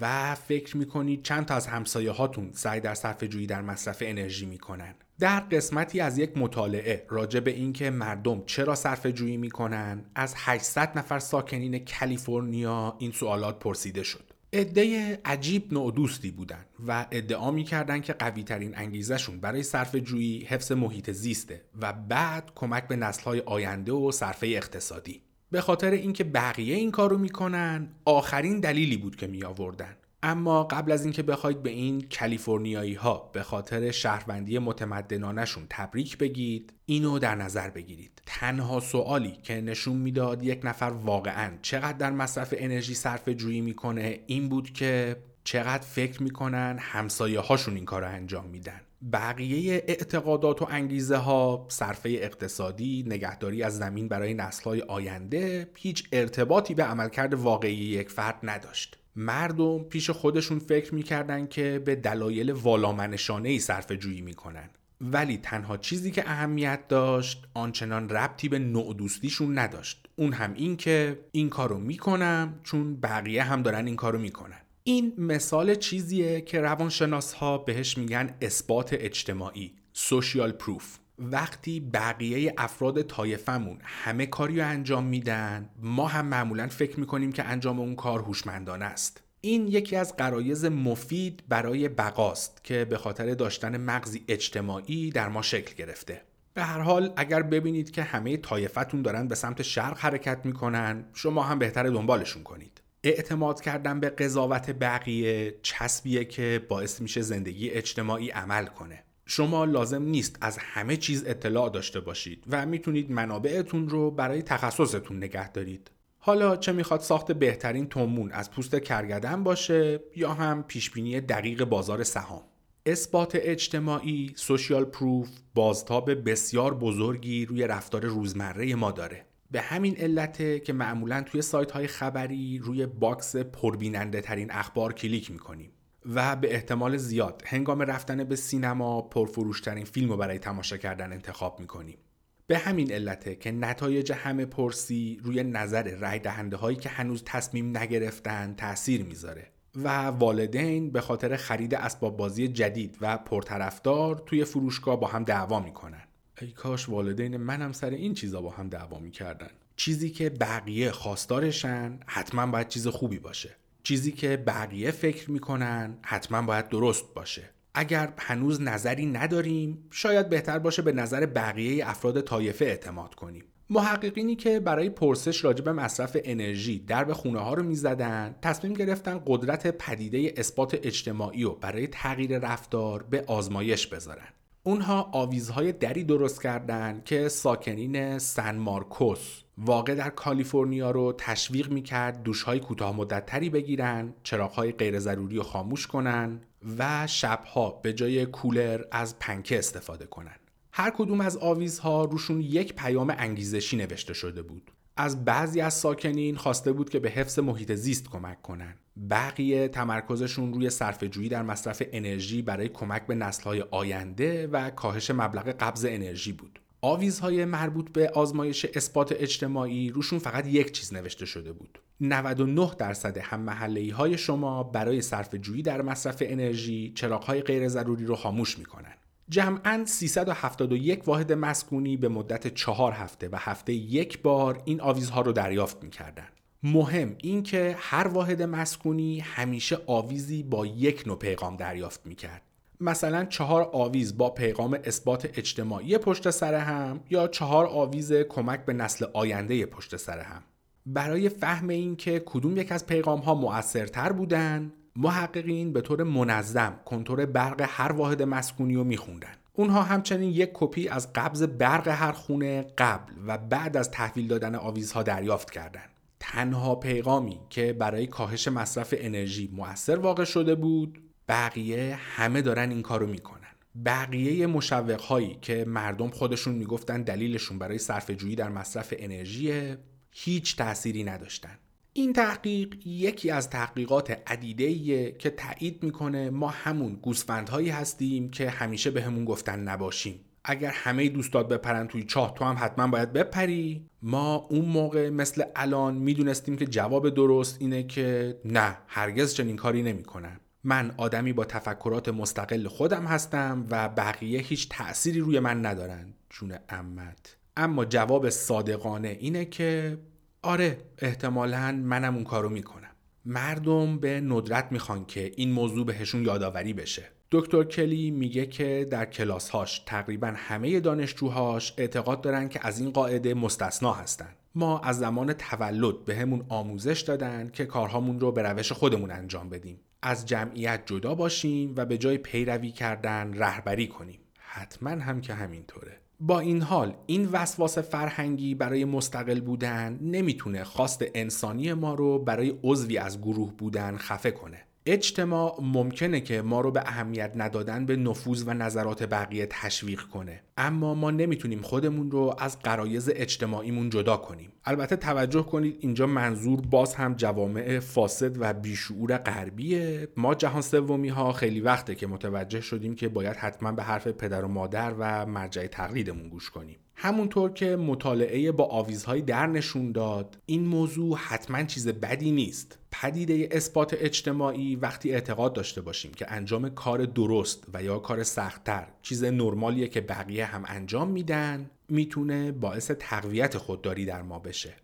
و فکر می‌کنید چند تا از همسایه هاتون سعی در صرف جویی در مصرف انرژی می‌کنن؟ در قسمتی از یک مطالعه راجع به اینکه مردم چرا صرف جویی می‌کنن از 800 نفر ساکنین کالیفرنیا این سوالات پرسیده شد. عده عجیب نوع دوستی بودن و ادعا می‌کردن که قوی ترین انگیزشون برای صرف جویی حفظ محیط زیسته و بعد کمک به نسلهای آینده و صرفه اقتصادی. به خاطر اینکه بقیه این کارو می‌کنن آخرین دلیلی بود که می آوردن اما قبل از اینکه بخواید به این کالیفرنیایی ها به خاطر شهروندی متمدنانشون تبریک بگید اینو در نظر بگیرید. تنها سوالی که نشون می‌داد یک نفر واقعا چقدر در مصرف انرژی صرف جویی می‌کنه این بود که چقدر فکر می‌کنن همسایه هاشون این کار رو انجام میدن. بقیه اعتقادات و انگیزه ها صرفه اقتصادی نگهداری از زمین برای های آینده هیچ ارتباطی به عملکرد واقعی یک فرد نداشت. مردم پیش خودشون فکر می‌کردن که به دلایل والامنشانه ای صرف جویی می‌کنن. ولی تنها چیزی که اهمیت داشت آنچنان ربطی به نوع دوستیشون نداشت. اون هم این که این کارو می‌کنم چون بقیه هم دارن این کارو می‌کنن. این مثال چیزیه که روانشناس ها بهش میگن اثبات اجتماعی سوشیال پروف وقتی بقیه افراد طایفمون همه کاری رو انجام میدن ما هم معمولا فکر می‌کنیم که انجام اون کار هوشمندانه است. این یکی از قرایز مفید برای بقاست که به خاطر داشتن مغزی اجتماعی در ما شکل گرفته. به هر حال اگر ببینید که همه طایفتون دارن به سمت شرق حرکت می‌کنن شما هم بهتر دنبالشون کنید. اعتماد کردن به قضاوت بقیه چسبیه که باعث میشه زندگی اجتماعی عمل کنه. شما لازم نیست از همه چیز اطلاع داشته باشید و می‌تونید منابعتون رو برای تخصصتون نگه دارید. حالا چه می‌خواد ساخت بهترین تومون از پوست کرگدن باشه یا هم پیشبینی دقیق بازار سهام؟ اثبات اجتماعی social proof بازتاب بسیار بزرگی روی رفتار روزمره ما داره. به همین علته که معمولا توی سایت های خبری روی باکس پربیننده ترین اخبار کلیک می‌کنیم و به احتمال زیاد هنگام رفتن به سینما پرفروشترین فیلم رو برای تماشا کردن انتخاب می‌کنیم. به همین علته که نتایج همه پرسی روی نظر رای دهنده هایی که هنوز تصمیم نگرفتن تاثیر می‌ذاره و والدین به خاطر خرید اسباب بازی جدید و پرطرفدار توی فروشگاه با هم دعوا می‌کنن. ای کاش والدین منم سر این چیزا با هم دعوا می‌کردن. چیزی که بقیه خواستارشن حتما باید چیز خوبی باشه. چیزی که بقیه فکر می‌کنن حتما باید درست باشه. اگر هنوز نظری نداریم شاید بهتر باشه به نظر بقیه افراد طایفه اعتماد کنیم. محققینی که برای پرسش راجع مصرف انرژی درب خونه ها رو می‌زدن تصمیم گرفتن قدرت پدیده اثبات اجتماعی رو برای تغییر رفتار به آزمایش بذارن. اونها آویزهای دری درست کردند که ساکنین سن مارکوس واقع در کالیفرنیا رو تشویق می‌کرد دوشهای کوتاه مدت تری بگیرن چراغهای غیر ضروری رو خاموش کنن و شبها به جای کولر از پنکه استفاده کنن. هر کدوم از آویزها روشون یک پیام انگیزشی نوشته شده بود. از بعضی از ساکنین خواسته بود که به حفظ محیط زیست کمک کنن. بقیه تمرکزشون روی صرفه‌جویی در مصرف انرژی برای کمک به نسل‌های آینده و کاهش مبلغ قبض انرژی بود. آویزهای مربوط به آزمایش اثبات اجتماعی روشون فقط یک چیز نوشته شده بود. 99 درصد هم محلی های شما برای صرف جویی در مصرف انرژی چراغ های غیر ضروری رو خاموش می‌کنن. جمعا 371 واحد مسکونی به مدت چهار هفته و هفته یک بار این آویزها رو دریافت می‌کردن. مهم این که هر واحد مسکونی همیشه آویزی با یک نوع پیغام دریافت می‌کرد. مثلا چهار آویز با پیغام اثبات اجتماعی پشت سر هم یا چهار آویز کمک به نسل آینده پشت سر هم. برای فهم این که کدوم یک از پیغام ها مؤثرتر بودن محققین به طور منظم کنتور برق هر واحد مسکونی رو میخوندن. اونها همچنین یک کپی از قبض برق هر خونه قبل و بعد از تحویل دادن آویزها دریافت کردند. تنها پیغامی که برای کاهش مصرف انرژی مؤثر واقع شده بود بقیه همه دارن این کارو می‌کنن. بقیه مشوق هایی که مردم خودشون می‌گفتن دلیلشون برای صرف جویی در مصرف انرژی هیچ تأثیری نداشتن. این تحقیق یکی از تحقیقات عدیده که تایید می‌کنه ما همون گوسفندهایی هستیم که همیشه به همون گفتن نباشیم. اگر همه دوستات بپرن توی چاه تو هم حتما باید بپری. ما اون موقع مثل الان می‌دونستیم که جواب درست اینه که نه هرگز چنین کاری نمی‌کنم من آدمی با تفکرات مستقل خودم هستم و بقیه هیچ تأثیری روی من ندارن جون امت اما جواب صادقانه اینه که آره احتمالا منم اون کارو می‌کنم. مردم به ندرت می‌خوان که این موضوع بهشون یادآوری بشه. دکتر کلی میگه که در کلاسهاش تقریبا همه دانشجوهاش اعتقاد دارن که از این قاعده مستثنا هستن. ما از زمان تولد به همون آموزش دادن که کارهامون رو به روش خودمون انجام بدیم. از جمعیت جدا باشیم و به جای پیروی کردن رهبری کنیم. حتما هم که همینطوره. با این حال این وسواس فرهنگی برای مستقل بودن نمی‌تونه خواست انسانی ما رو برای عضوی از گروه بودن خفه کنه. اجتماع ممکنه که ما رو به اهمیت ندادن به نفوذ و نظرات بقیه تشویق کنه. اما ما نمی‌تونیم خودمون رو از قرایز اجتماعیمون جدا کنیم. البته توجه کنید اینجا منظور باز هم جوامع فاسد و بیشعور غربیه. ما جهان سومی ها خیلی وقته که متوجه شدیم که باید حتما به حرف پدر و مادر و مرجع تقلیدمون گوش کنیم. همونطور که مطالعه با آویزهای در نشون داد این موضوع حتما چیز بدی نیست. پدیده اثبات اجتماعی وقتی اعتقاد داشته باشیم که انجام کار درست و یا کار سختتر چیز نرمالیه که بقیه هم انجام میدن می‌تونه باعث تقویت خودداری در ما بشه.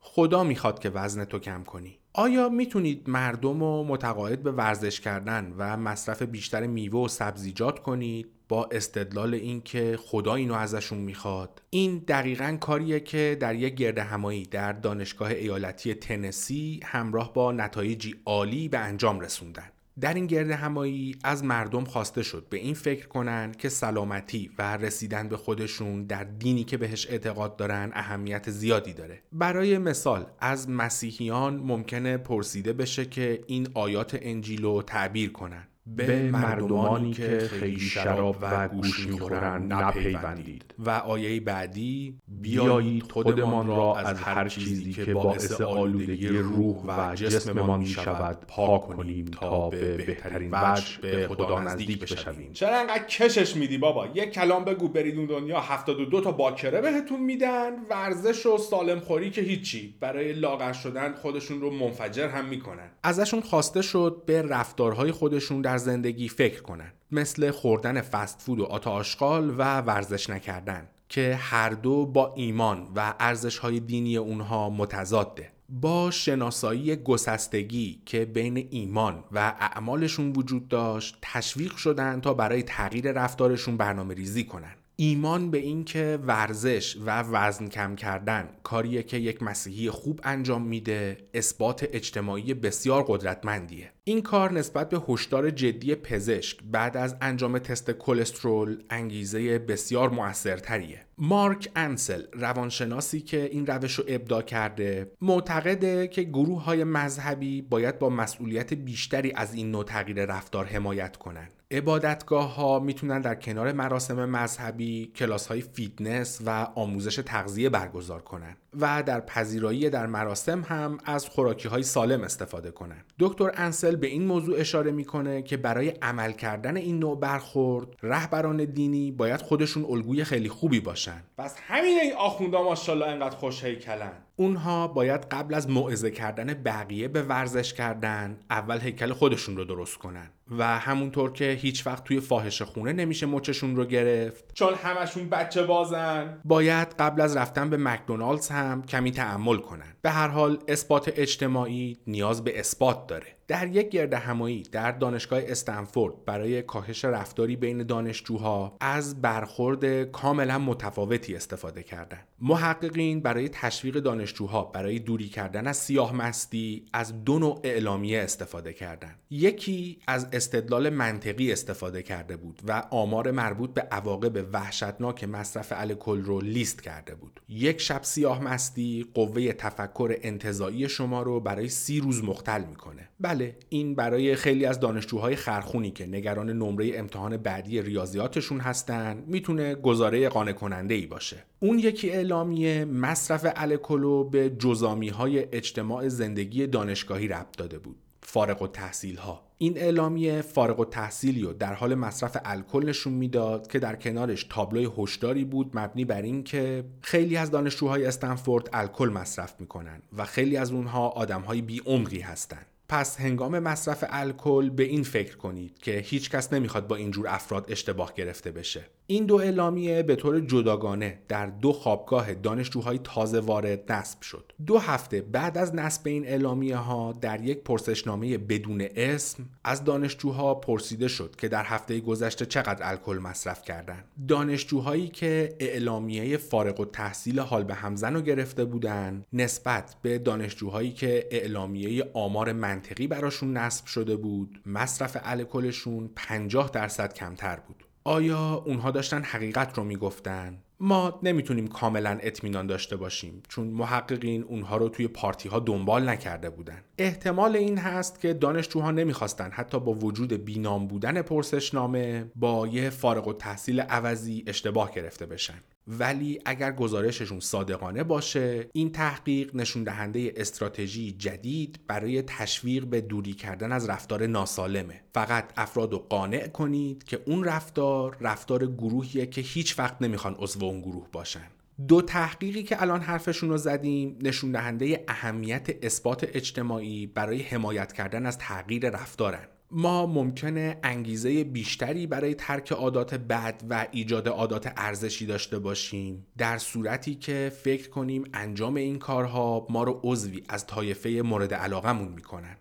خدا می‌خواد که وزن تو کم کنی. آیا می‌تونید مردم رو متقاعد به ورزش کردن و مصرف بیشتر میوه و سبزیجات کنید؟ با استدلال اینکه خدا اینو ازشون می‌خواد. این دقیقا کاریه که در یک گرد همایی در دانشگاه ایالتی تنسی همراه با نتایجی عالی به انجام رسوندن. در این گرد همایی از مردم خواسته شد به این فکر کنند که سلامتی و رسیدن به خودشون در دینی که بهش اعتقاد دارن اهمیت زیادی داره. برای مثال از مسیحیان ممکنه پرسیده بشه که این آیات انجیل رو تعبیر کنن. به مردمانی که خیلی شراب و گوش می‌خورند نپیوندید. و آیه بعدی بیایید خودمان را از هر چیزی که باعث آلودگی روح و جسممان می‌شود پاک کنیم تا به بهترین وجه به خدا نزدیک بشویم. چرا انقدر کشش میدی بابا؟ یک کلام بگو برید اون دنیا 72 تا باکره بهتون میدن ورزش و سالم خوری که هیچی. برای لاغر شدن خودشون رو منفجر هم می‌کنن. ازشون خواسته شد به رفتارهای خودشون در زندگی فکر کنن. مثل خوردن فست فود و آتا آشغال و ورزش نکردن که هر دو با ایمان و ارزش های دینی اونها متضاده. با شناسایی گسستگی که بین ایمان و اعمالشون وجود داشت تشویق شدن تا برای تغییر رفتارشون برنامه ریزی کنن. ایمان به اینکه ورزش و وزن کم کردن کاریه که یک مسیحی خوب انجام میده اثبات اجتماعی بسیار قدرتمندیه. این کار نسبت به هشدار جدی پزشک بعد از انجام تست کلسترول انگیزه بسیار موثرتریه. مارک انسل روانشناسی که این روش رو ابداع کرده معتقده که گروه های مذهبی باید با مسئولیت بیشتری از این نوع تغییر رفتار حمایت کنند. عبادتگاه ها می‌تونن در کنار مراسم مذهبی کلاس های فیتنس و آموزش تغذیه برگزار کنن. و در پذیرایی در مراسم هم از خوراکی های سالم استفاده کنن دکتر انسل به این موضوع اشاره می‌کنه که برای عمل کردن این نوع برخورد رهبران دینی باید خودشون الگوی خیلی خوبی باشن. پس همین این آخوندا ماشاءالله انقدر خوش هیکلن. اونها باید قبل از موعظه کردن بقیه به ورزش کردن اول هیکل خودشون رو درست کنن. و همونطور که هیچ وقت توی فاحشه خونه نمیشه مچشون رو گرفت. چون همشون بچه بازن. باید قبل از رفتن به مکدونالدز هم کمی تعمل کنن. به هر حال اثبات اجتماعی نیاز به اثبات داره. در یک گرد همایی در دانشگاه استنفورد برای کاهش رفتاری بین دانشجوها از برخورد کاملا متفاوتی استفاده کردند. محققین برای تشویق دانشجوها برای دوری کردن از سیاه مستی از دو نوع اعلامیه استفاده کردند. یکی از استدلال منطقی استفاده کرده بود و آمار مربوط به عواقب وحشتناک مصرف الکل رو لیست کرده بود. یک شب سیاه مستی قوه تفکر انتظایی شما رو برای سی روز مختل می‌کنه. بله بله این برای خیلی از دانشجوهای خرخونی که نگران نمره امتحان بعدی ریاضیاتشون هستن می‌تونه گزاره قانع کننده ای باشه. اون یکی اعلامیه مصرف الکلو به جزامی های اجتماع زندگی دانشگاهی ربط داده بود. فارغ و تحصیل ها این اعلامیه فارغ و تحصیلی و در حال مصرف الکل نشون می‌داد که در کنارش تابلوی هشداری بود مبنی بر اینکه خیلی از دانشجوهای استنفورد الکل مصرف می‌کنن و خیلی از اونها آدمهای بی عمقی هستند پس هنگام مصرف الکل به این فکر کنید که هیچ کس نمی‌خواد با اینجور افراد اشتباه گرفته بشه. این دو اعلامیه به طور جداگانه در دو خوابگاه دانشجوهای تازه وارد نصب شد. دو هفته بعد از نصب این اعلامیه ها در یک پرسشنامه بدون اسم از دانشجوها پرسیده شد که در هفته گذشته چقدر الکل مصرف کردند. دانشجوهایی که اعلامیه فارغ و تحصیل حال به همزن رو گرفته بودند نسبت به دانشجوهایی که اعلامیه آمار منطقی براشون نصب شده بود مصرف الکلشون 50 درصد کمتر بود. آیا اونها داشتن حقیقت رو می‌گفتن؟ ما نمی‌تونیم کاملا اطمینان داشته باشیم چون محققین اونها رو توی پارتی ها دنبال نکرده بودن. احتمال این هست که دانشجوها نمی‌خواستن حتی با وجود بینام بودن پرسشنامه با یه فارغ و تحصیل عوضی اشتباه گرفته بشن. ولی اگر گزارششون صادقانه باشه این تحقیق نشون دهنده استراتژی جدید برای تشویق به دوری کردن از رفتار ناسالمه. فقط افراد رو قانع کنید که اون رفتار رفتار گروهیه که هیچ وقت نمی‌خوان عضو اون گروه باشن. دو تحقیقی که الان حرفشون رو زدیم نشون دهنده اهمیت اثبات اجتماعی برای حمایت کردن از تغییر رفتارن. ما ممکنه انگیزه بیشتری برای ترک عادات بد و ایجاد عادات ارزشی داشته باشیم. در صورتی که فکر کنیم انجام این کارها ما رو عضوی از طایفه مورد علاقمون می‌کنن.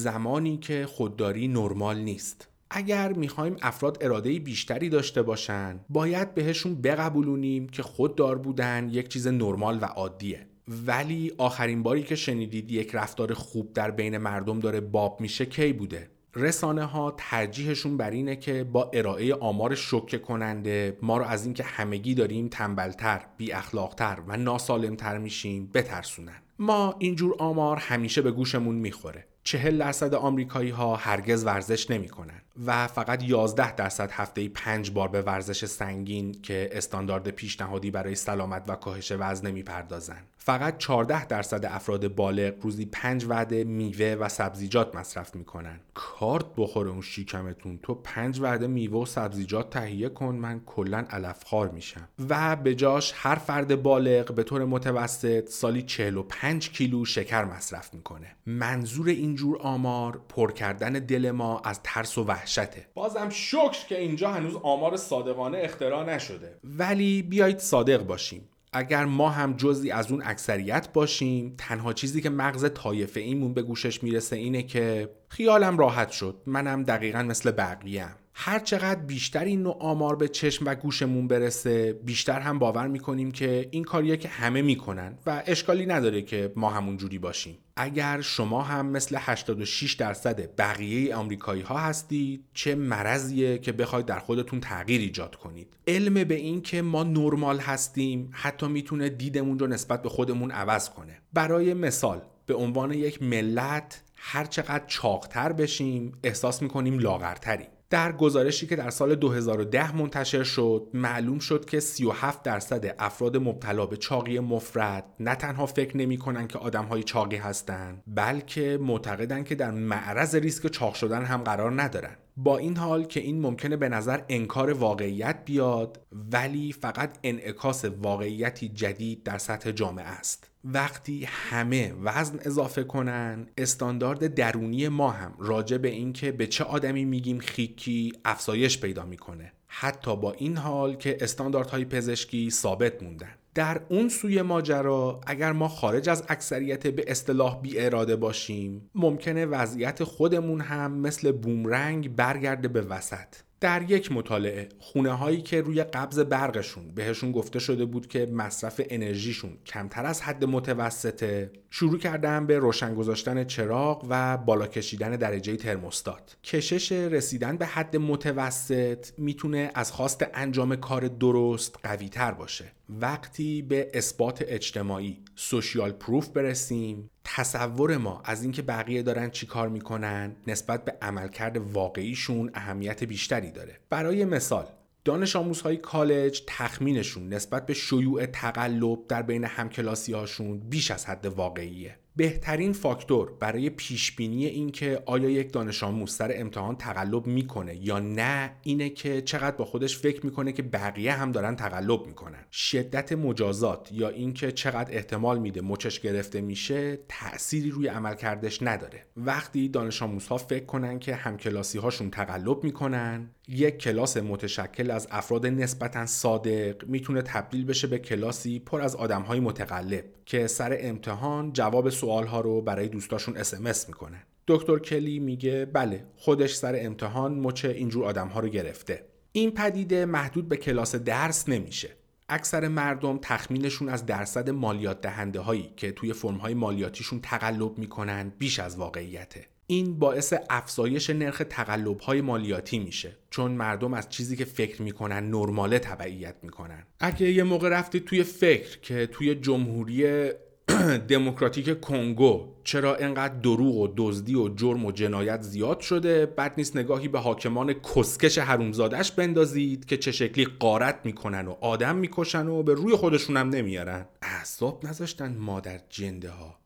زمانی که خودداری نرمال نیست اگر می‌خوایم افراد اراده بیشتری داشته باشن باید بهشون بقبولونیم که خوددار بودن یک چیز نرمال و عادیه ولی آخرین باری که شنیدید یک رفتار خوب در بین مردم داره باب میشه کی بوده رسانه ها ترجیحشون بر اینه که با ارائه آمار شوکه کننده ما رو از اینکه همگی داریم تنبلتر، بی اخلاقتر و ناسالمتر میشیم بترسونن. ما اینجور آمار همیشه به گوشمون می‌خوره. چهل درصد آمریکایی ها هرگز ورزش نمی‌کنن و فقط 11 درصد هفته پنج بار به ورزش سنگین که استاندارد پیشنهادی برای سلامت و کاهش وزن نمی‌پردازن. فقط 14 درصد افراد بالغ روزی 5 وعده میوه و سبزیجات مصرف می‌کنن. کارت بخوره اون شیکمتون تو 5 وعده میوه و سبزیجات تهیه کن من کلا علفخوار میشم. و به جاش هر فرد بالغ به طور متوسط سالی 45 کیلو شکر مصرف می‌کنه. منظور اینجور آمار پر کردن دل ما از ترس و وحشته. بازم شکر که اینجا هنوز آمار صادقانه اختراع نشده. ولی بیایید صادق باشیم. اگر ما هم جزی از اون اکثریت باشیم تنها چیزی که مغز طایفه ایمون به گوشش می‌رسه اینه که خیالم راحت شد. منم دقیقا مثل بقیه هر چقدر بیشتر این نوع آمار به چشم و گوشمون برسه بیشتر هم باور می‌کنیم که این کاریه که همه می‌کنن و اشکالی نداره که ما همون جوری باشیم. اگر شما هم مثل 86 درصد بقیه آمریکایی ها هستید چه مرضیه که بخواید در خودتون تغییر ایجاد کنید. علم به این که ما نرمال هستیم حتی می‌تونه دیدمون رو نسبت به خودمون عوض کنه. برای مثال به عنوان یک ملت هر چقدر چاقتر بشیم احساس می‌کنیم لاغرتریم. در گزارشی که در سال 2010 منتشر شد معلوم شد که 37 درصد افراد مبتلا به چاقی مفرد نه تنها فکر نمی کنن که آدم های چاقی هستند بلکه معتقدن که در معرض ریسک چاق شدن هم قرار ندارن. با این حال که این ممکنه به نظر انکار واقعیت بیاد ولی فقط انعکاس واقعیتی جدید در سطح جامعه است. وقتی همه وزن اضافه کنن استاندارد درونی ما هم راجع به اینکه به چه آدمی میگیم خیکی افزایش پیدا می‌کنه. حتی با این حال که استانداردهای پزشکی ثابت موندن. در اون سوی ماجرا اگر ما خارج از اکثریت به اصطلاح بی اراده باشیم ممکنه وضعیت خودمون هم مثل بومرنگ برگرده به وسط. در یک مطالعه خونه هایی که روی قبض برقشون بهشون گفته شده بود که مصرف انرژیشون کمتر از حد متوسطه شروع کردن به روشن گذاشتن چراغ و بالا کشیدن درجه ترموستات کشش رسیدن به حد متوسط می‌تونه از خواست انجام کار درست قوی تر باشه. وقتی به اثبات اجتماعی سوشیال پروف برسیم تصور ما از اینکه بقیه دارن چی کار می‌کنن نسبت به عملکرد واقعیشون اهمیت بیشتری داره. برای مثال دانش آموزهای کالج تخمینشون نسبت به شیوع تقلب در بین همکلاسی هاشون بیش از حد واقعیه. بهترین فاکتور برای پیش بینی اینکه آیا یک دانش آموز سر امتحان تقلب می‌کنه یا نه اینه که چقدر با خودش فکر می‌کنه که بقیه هم دارن تقلب می‌کنن. شدت مجازات یا اینکه چقدر احتمال میده مچش گرفته میشه تأثیری روی عملکردش نداره. وقتی دانش آموزها فکر کنن که همکلاسی هاشون تقلب می‌کنن یک کلاس متشکل از افراد نسبتا صادق می‌تونه تبدیل بشه به کلاسی پر از آدمهای متقلب که سر امتحان جواب سوال ها رو برای دوستاشون اسمس می‌کنه. دکتر کلی میگه بله خودش سر امتحان مچ اینجور آدم ها رو گرفته. این پدیده محدود به کلاس درس نمیشه. اکثر مردم تخمینشون از درصد مالیات دهنده هایی که توی فرم های مالیاتیشون تقلب می‌کنن بیش از واقعیته. این باعث افزایش نرخ تقلب های مالیاتی میشه. چون مردم از چیزی که فکر می‌کنن نرماله تبعیت می‌کنن. اگه یه موقع رفتید توی فکر که توی جمهوری [CLEARS THROAT] دموکراتیک کنگو چرا انقدر دروغ و دزدی و جرم و جنایت زیاد شده بد نیست نگاهی به حاکمان کسکش حرومزادش بندازید که چه شکلی قارت می‌کنن و آدم می‌کشن و به روی خودشونم نمیارن. اعصاب نذاشتن مادر جنده ها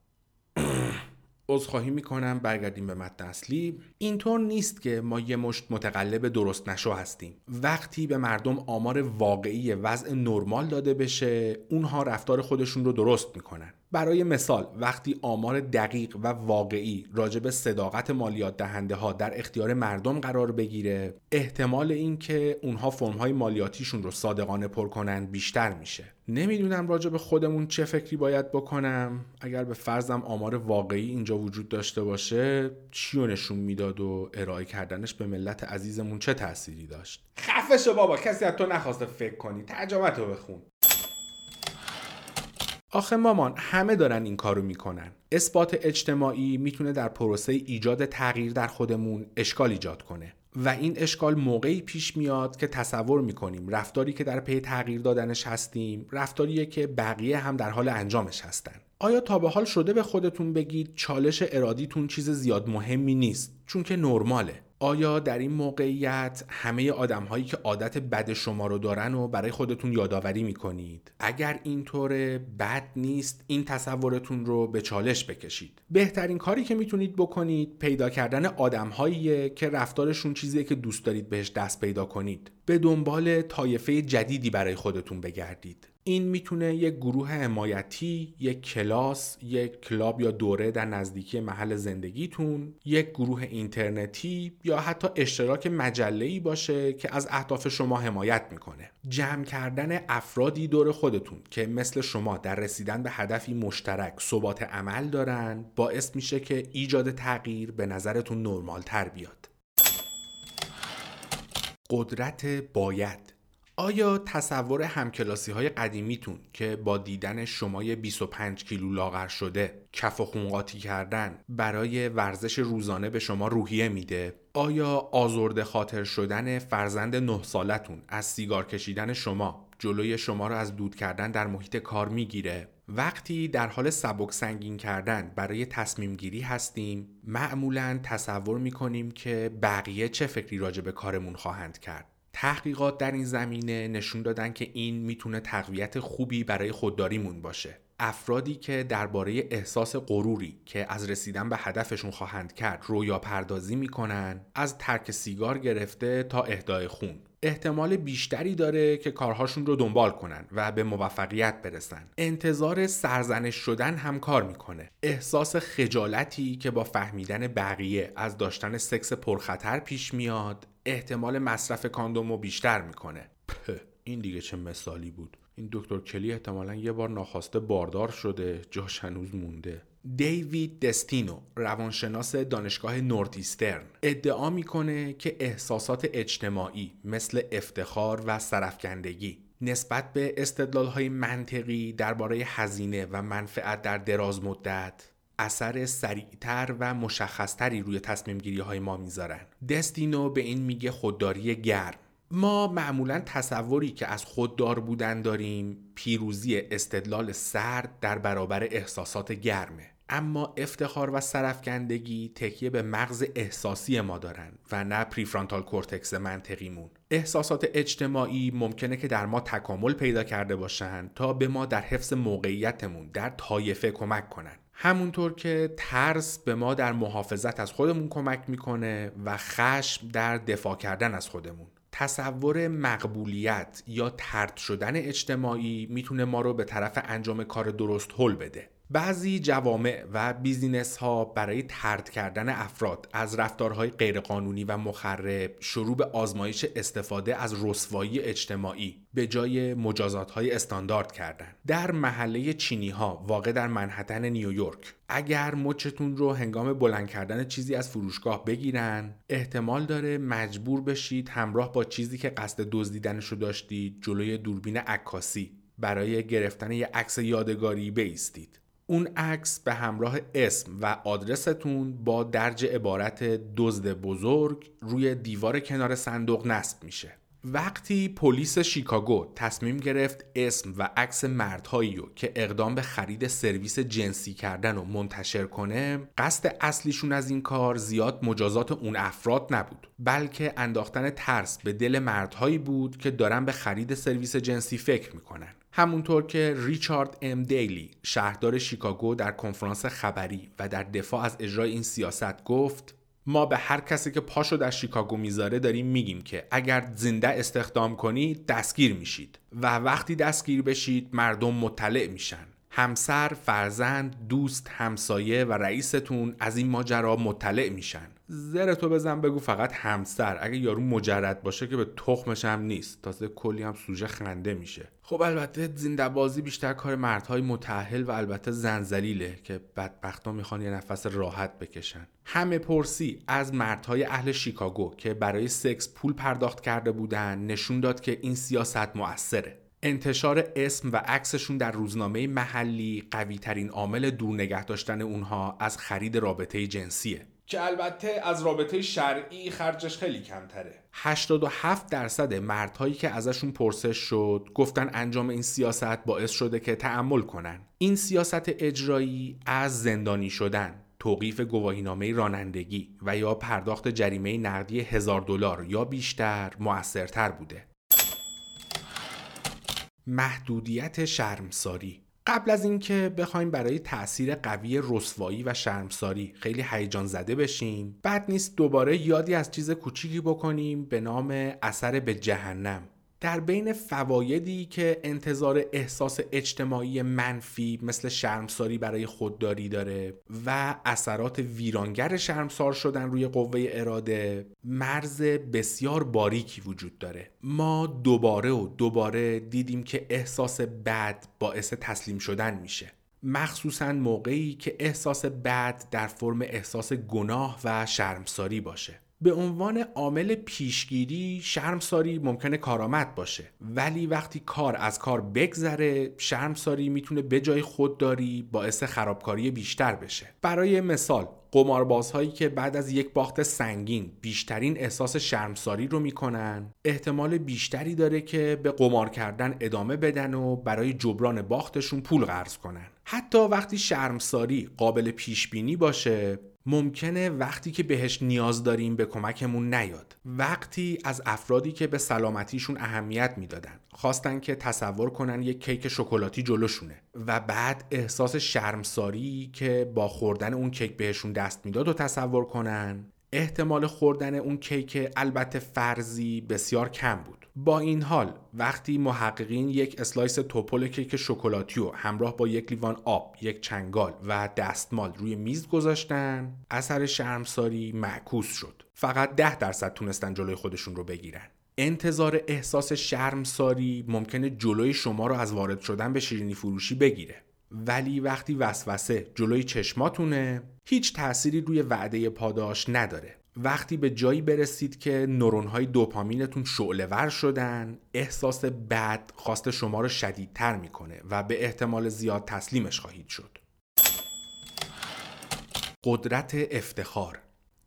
عذرخواهی می‌کنم برگردیم به متن اصلی. اینطور نیست که ما یه مشت متقلب درست نشو هستیم. وقتی به مردم آمار واقعی وضع نرمال داده بشه اونها رفتار خودشون رو درست می‌کنن. برای مثال وقتی آمار دقیق و واقعی راجع به صداقت مالیات دهنده ها در اختیار مردم قرار بگیره احتمال اینکه اونها فرم های مالیاتیشون رو صادقانه پر کنن بیشتر میشه. نمی‌دونم راجع به خودمون چه فکری باید بکنم. اگر به فرضم آمار واقعی اینجا وجود داشته باشه چی نشون می‌داد و ارائه کردنش به ملت عزیزمون چه تأثیری داشت؟ خفش بابا کسی از تو نخواسته فکر کنی. ترجمت رو بخون. آخه مامان همه دارن این کارو می‌کنن. اثبات اجتماعی می‌تونه در پروسه ایجاد تغییر در خودمون اشکال ایجاد کنه. و این اشکال موقعی پیش میاد که تصور می‌کنیم رفتاری که در پی تغییر دادنش هستیم رفتاریه که بقیه هم در حال انجامش هستن. آیا تا به حال شده به خودتون بگید چالش ارادیتون چیز زیاد مهمی نیست؟ چون که نرماله. آیا در این موقعیت همه آدم هایی که عادت بد شما رو دارن و برای خودتون یادآوری می‌کنید؟ اگر اینطوره بد نیست این تصورتون رو به چالش بکشید. بهترین کاری که می‌تونید بکنید پیدا کردن آدم که رفتارشون چیزیه که دوست دارید بهش دست پیدا کنید. به دنبال طایفه جدیدی برای خودتون بگردید. این می‌تونه یک گروه حمایتی، یک کلاس، یک کلاب یا دوره در نزدیکی محل زندگیتون، یک گروه اینترنتی یا حتی اشتراک مجله باشه که از اهداف شما حمایت می‌کنه. جمع کردن افرادی دور خودتون که مثل شما در رسیدن به هدفی مشترک ثبات عمل دارن باعث میشه که ایجاد تغییر به نظرتون نرمال تر بیاد. قدرت باید آیا تصور همکلاسی های قدیمیتون که با دیدن شمای 25 کیلو لاغر شده کف و خونقاطی کردن برای ورزش روزانه به شما روحیه میده؟ آیا آزرده خاطر شدن فرزند نه سالتون از سیگار کشیدن شما جلوی شما را از دود کردن در محیط کار می‌گیره؟ وقتی در حال سبک سنگین کردن برای تصمیم گیری هستیم معمولا تصور می‌کنیم که بقیه چه فکری راجع به کارمون خواهند کرد تحقیقات در این زمینه نشون دادن که این می‌تونه تقویت خوبی برای خودداریمون باشه. افرادی که درباره احساس غروری که از رسیدن به هدفشون خواهند کرد رویا پردازی می‌کنن از ترک سیگار گرفته تا اهدای خون. احتمال بیشتری داره که کارهاشون رو دنبال کنن و به موفقیت برسن. انتظار سرزنش شدن هم کار می‌کنه. احساس خجالتی که با فهمیدن بقیه از داشتن سکس پرخطر پیش میاد احتمال مصرف کاندوم رو بیشتر می‌کنه. این دیگه چه مثالی بود. این دکتر کلی احتمالا یه بار ناخواسته باردار شده جاش هنوز مونده. دیوید دستینو روانشناس دانشگاه نوردیسترن ادعا می‌کنه که احساسات اجتماعی مثل افتخار و سرفکندگی نسبت به استدلال منطقی درباره هزینه و منفعت در دراز مدت اثر سریعتر و مشخصتری روی تصمیم گیری های ما می‌ذارن. دستینو به این میگه خودداری گرم. ما معمولا تصوری که از خوددار بودن داریم پیروزی استدلال سرد در برابر احساسات گرمه. اما افتخار و سرافکندگی تکیه به مغز احساسی ما دارن و نه prefrontal cortex منطقیمون. احساسات اجتماعی ممکنه که در ما تکامل پیدا کرده باشن تا به ما در حفظ موقعیتمون در طایفه کمک کنن. همونطور که ترس به ما در محافظت از خودمون کمک می‌کنه و خشم در دفاع کردن از خودمون. تصور مقبولیت یا ترد شدن اجتماعی می‌تونه ما رو به طرف انجام کار درست حل بده. بعضی جوامع و بیزینس ها برای ترد کردن افراد از رفتارهای غیرقانونی و مخرب شروع به آزمایش استفاده از رسوایی اجتماعی به جای مجازات های استاندارد کردن در محله چینی ها واقع در منحتن نیویورک اگر مچتون رو هنگام بلند کردن چیزی از فروشگاه بگیرن احتمال داره مجبور بشید همراه با چیزی که قصد دزدیدنش رو داشتید جلوی دوربین عکاسی برای گرفتن یک عکس یادگاری بیستید. اون عکس به همراه اسم و آدرستون با درج عبارت دزد بزرگ روی دیوار کنار صندوق نصب میشه. وقتی پلیس شیکاگو تصمیم گرفت اسم و عکس مردهایی رو که اقدام به خرید سرویس جنسی کردن و منتشر کنه قصد اصلیشون از این کار زیاد مجازات اون افراد نبود بلکه انداختن ترس به دل مردهایی بود که دارن به خرید سرویس جنسی فکر می‌کنن. همونطور که ریچارد ام دیلی شهردار شیکاگو در کنفرانس خبری و در دفاع از اجرای این سیاست گفت ما به هر کسی که پاشو در شیکاگو می‌ذاره داریم میگیم که اگر زنده استخدام کنید دستگیر میشید و وقتی دستگیر بشید مردم مطلع میشن. همسر، فرزند، دوست، همسایه و رئیستون از این ماجرا مطلع میشن. زر تو بزن بگو فقط همسر. اگه یارو مجرد باشه که به تخمش هم نیست. تازه کلی هم سوژه خنده میشه. خب البته زنده بازی بیشتر کار مردهای متحل و البته زنزلیله که بدبختا می‌خوان یه نفس راحت بکشن. همه پرسی از مردهای اهل شیکاگو که برای سکس پول پرداخت کرده بودن نشون داد که این سیاست مؤثره. انتشار اسم و عکسشون در روزنامه محلی قوی ترین عامل دور نگه داشتن اونها از خرید رابطه جنسیه. که البته از رابطه شرعی خرجش خیلی کمتره. 87 درصد مردهایی که ازشون پرسش شد گفتن انجام این سیاست باعث شده که تعمل کنن. این سیاست اجرایی از زندانی شدن توقیف گواهینامه رانندگی و یا پرداخت جریمه نقدی هزار دلار یا بیشتر موثرتر بوده. محدودیت شرمساری. قبل از اینکه بخوایم برای تاثیر قوی رسوایی و شرمساری خیلی هیجان زده بشیم بعد نیست دوباره یادی از چیز کوچیکی بکنیم به نام اثر به جهنم. در بین فوایدی که انتظار احساس اجتماعی منفی مثل شرمساری برای خودداری داره و اثرات ویرانگر شرمسار شدن روی قوه اراده مرز بسیار باریکی وجود داره. ما دوباره و دوباره دیدیم که احساس بد باعث تسلیم شدن میشه. مخصوصا موقعی که احساس بد در فرم احساس گناه و شرمساری باشه. به عنوان عامل پیشگیری شرمساری ممکنه کارآمد باشه. ولی وقتی کار از کار بگذره شرمساری می‌تونه به جای خودداری باعث خرابکاری بیشتر بشه. برای مثال قماربازهایی که بعد از یک باخت سنگین بیشترین احساس شرمساری رو می‌کنن احتمال بیشتری داره که به قمار کردن ادامه بدن و برای جبران باختشون پول قرض کنن. حتی وقتی شرمساری قابل پیش بینی باشه ممکنه وقتی که بهش نیاز داریم به کمکمون نیاد. وقتی از افرادی که به سلامتیشون اهمیت می‌دادن خواستن که تصور کنن یک کیک شکلاتی جلوشونه و بعد احساس شرمساری که با خوردن اون کیک بهشون دست می‌داد و تصور کنن احتمال خوردن اون کیک البته فرضی بسیار کم بود با این حال وقتی محققین یک slice تپل کیک شکلاتی رو همراه با یک لیوان آب، یک چنگال و دستمال روی میز گذاشتن، اثر شرمساری معکوس شد. فقط ده درصد تونستن جلوی خودشون رو بگیرن. انتظار احساس شرمساری ممکنه جلوی شما رو از وارد شدن به شیرینی فروشی بگیره. ولی وقتی وسوسه جلوی چشماتونه هیچ تأثیری روی وعده پاداش نداره. وقتی به جایی برسید که نورون های دوپامینتون شعله ور شدن احساس بد خواست شما رو شدیدتر می‌کنه و به احتمال زیاد تسلیمش خواهید شد. قدرت افتخار.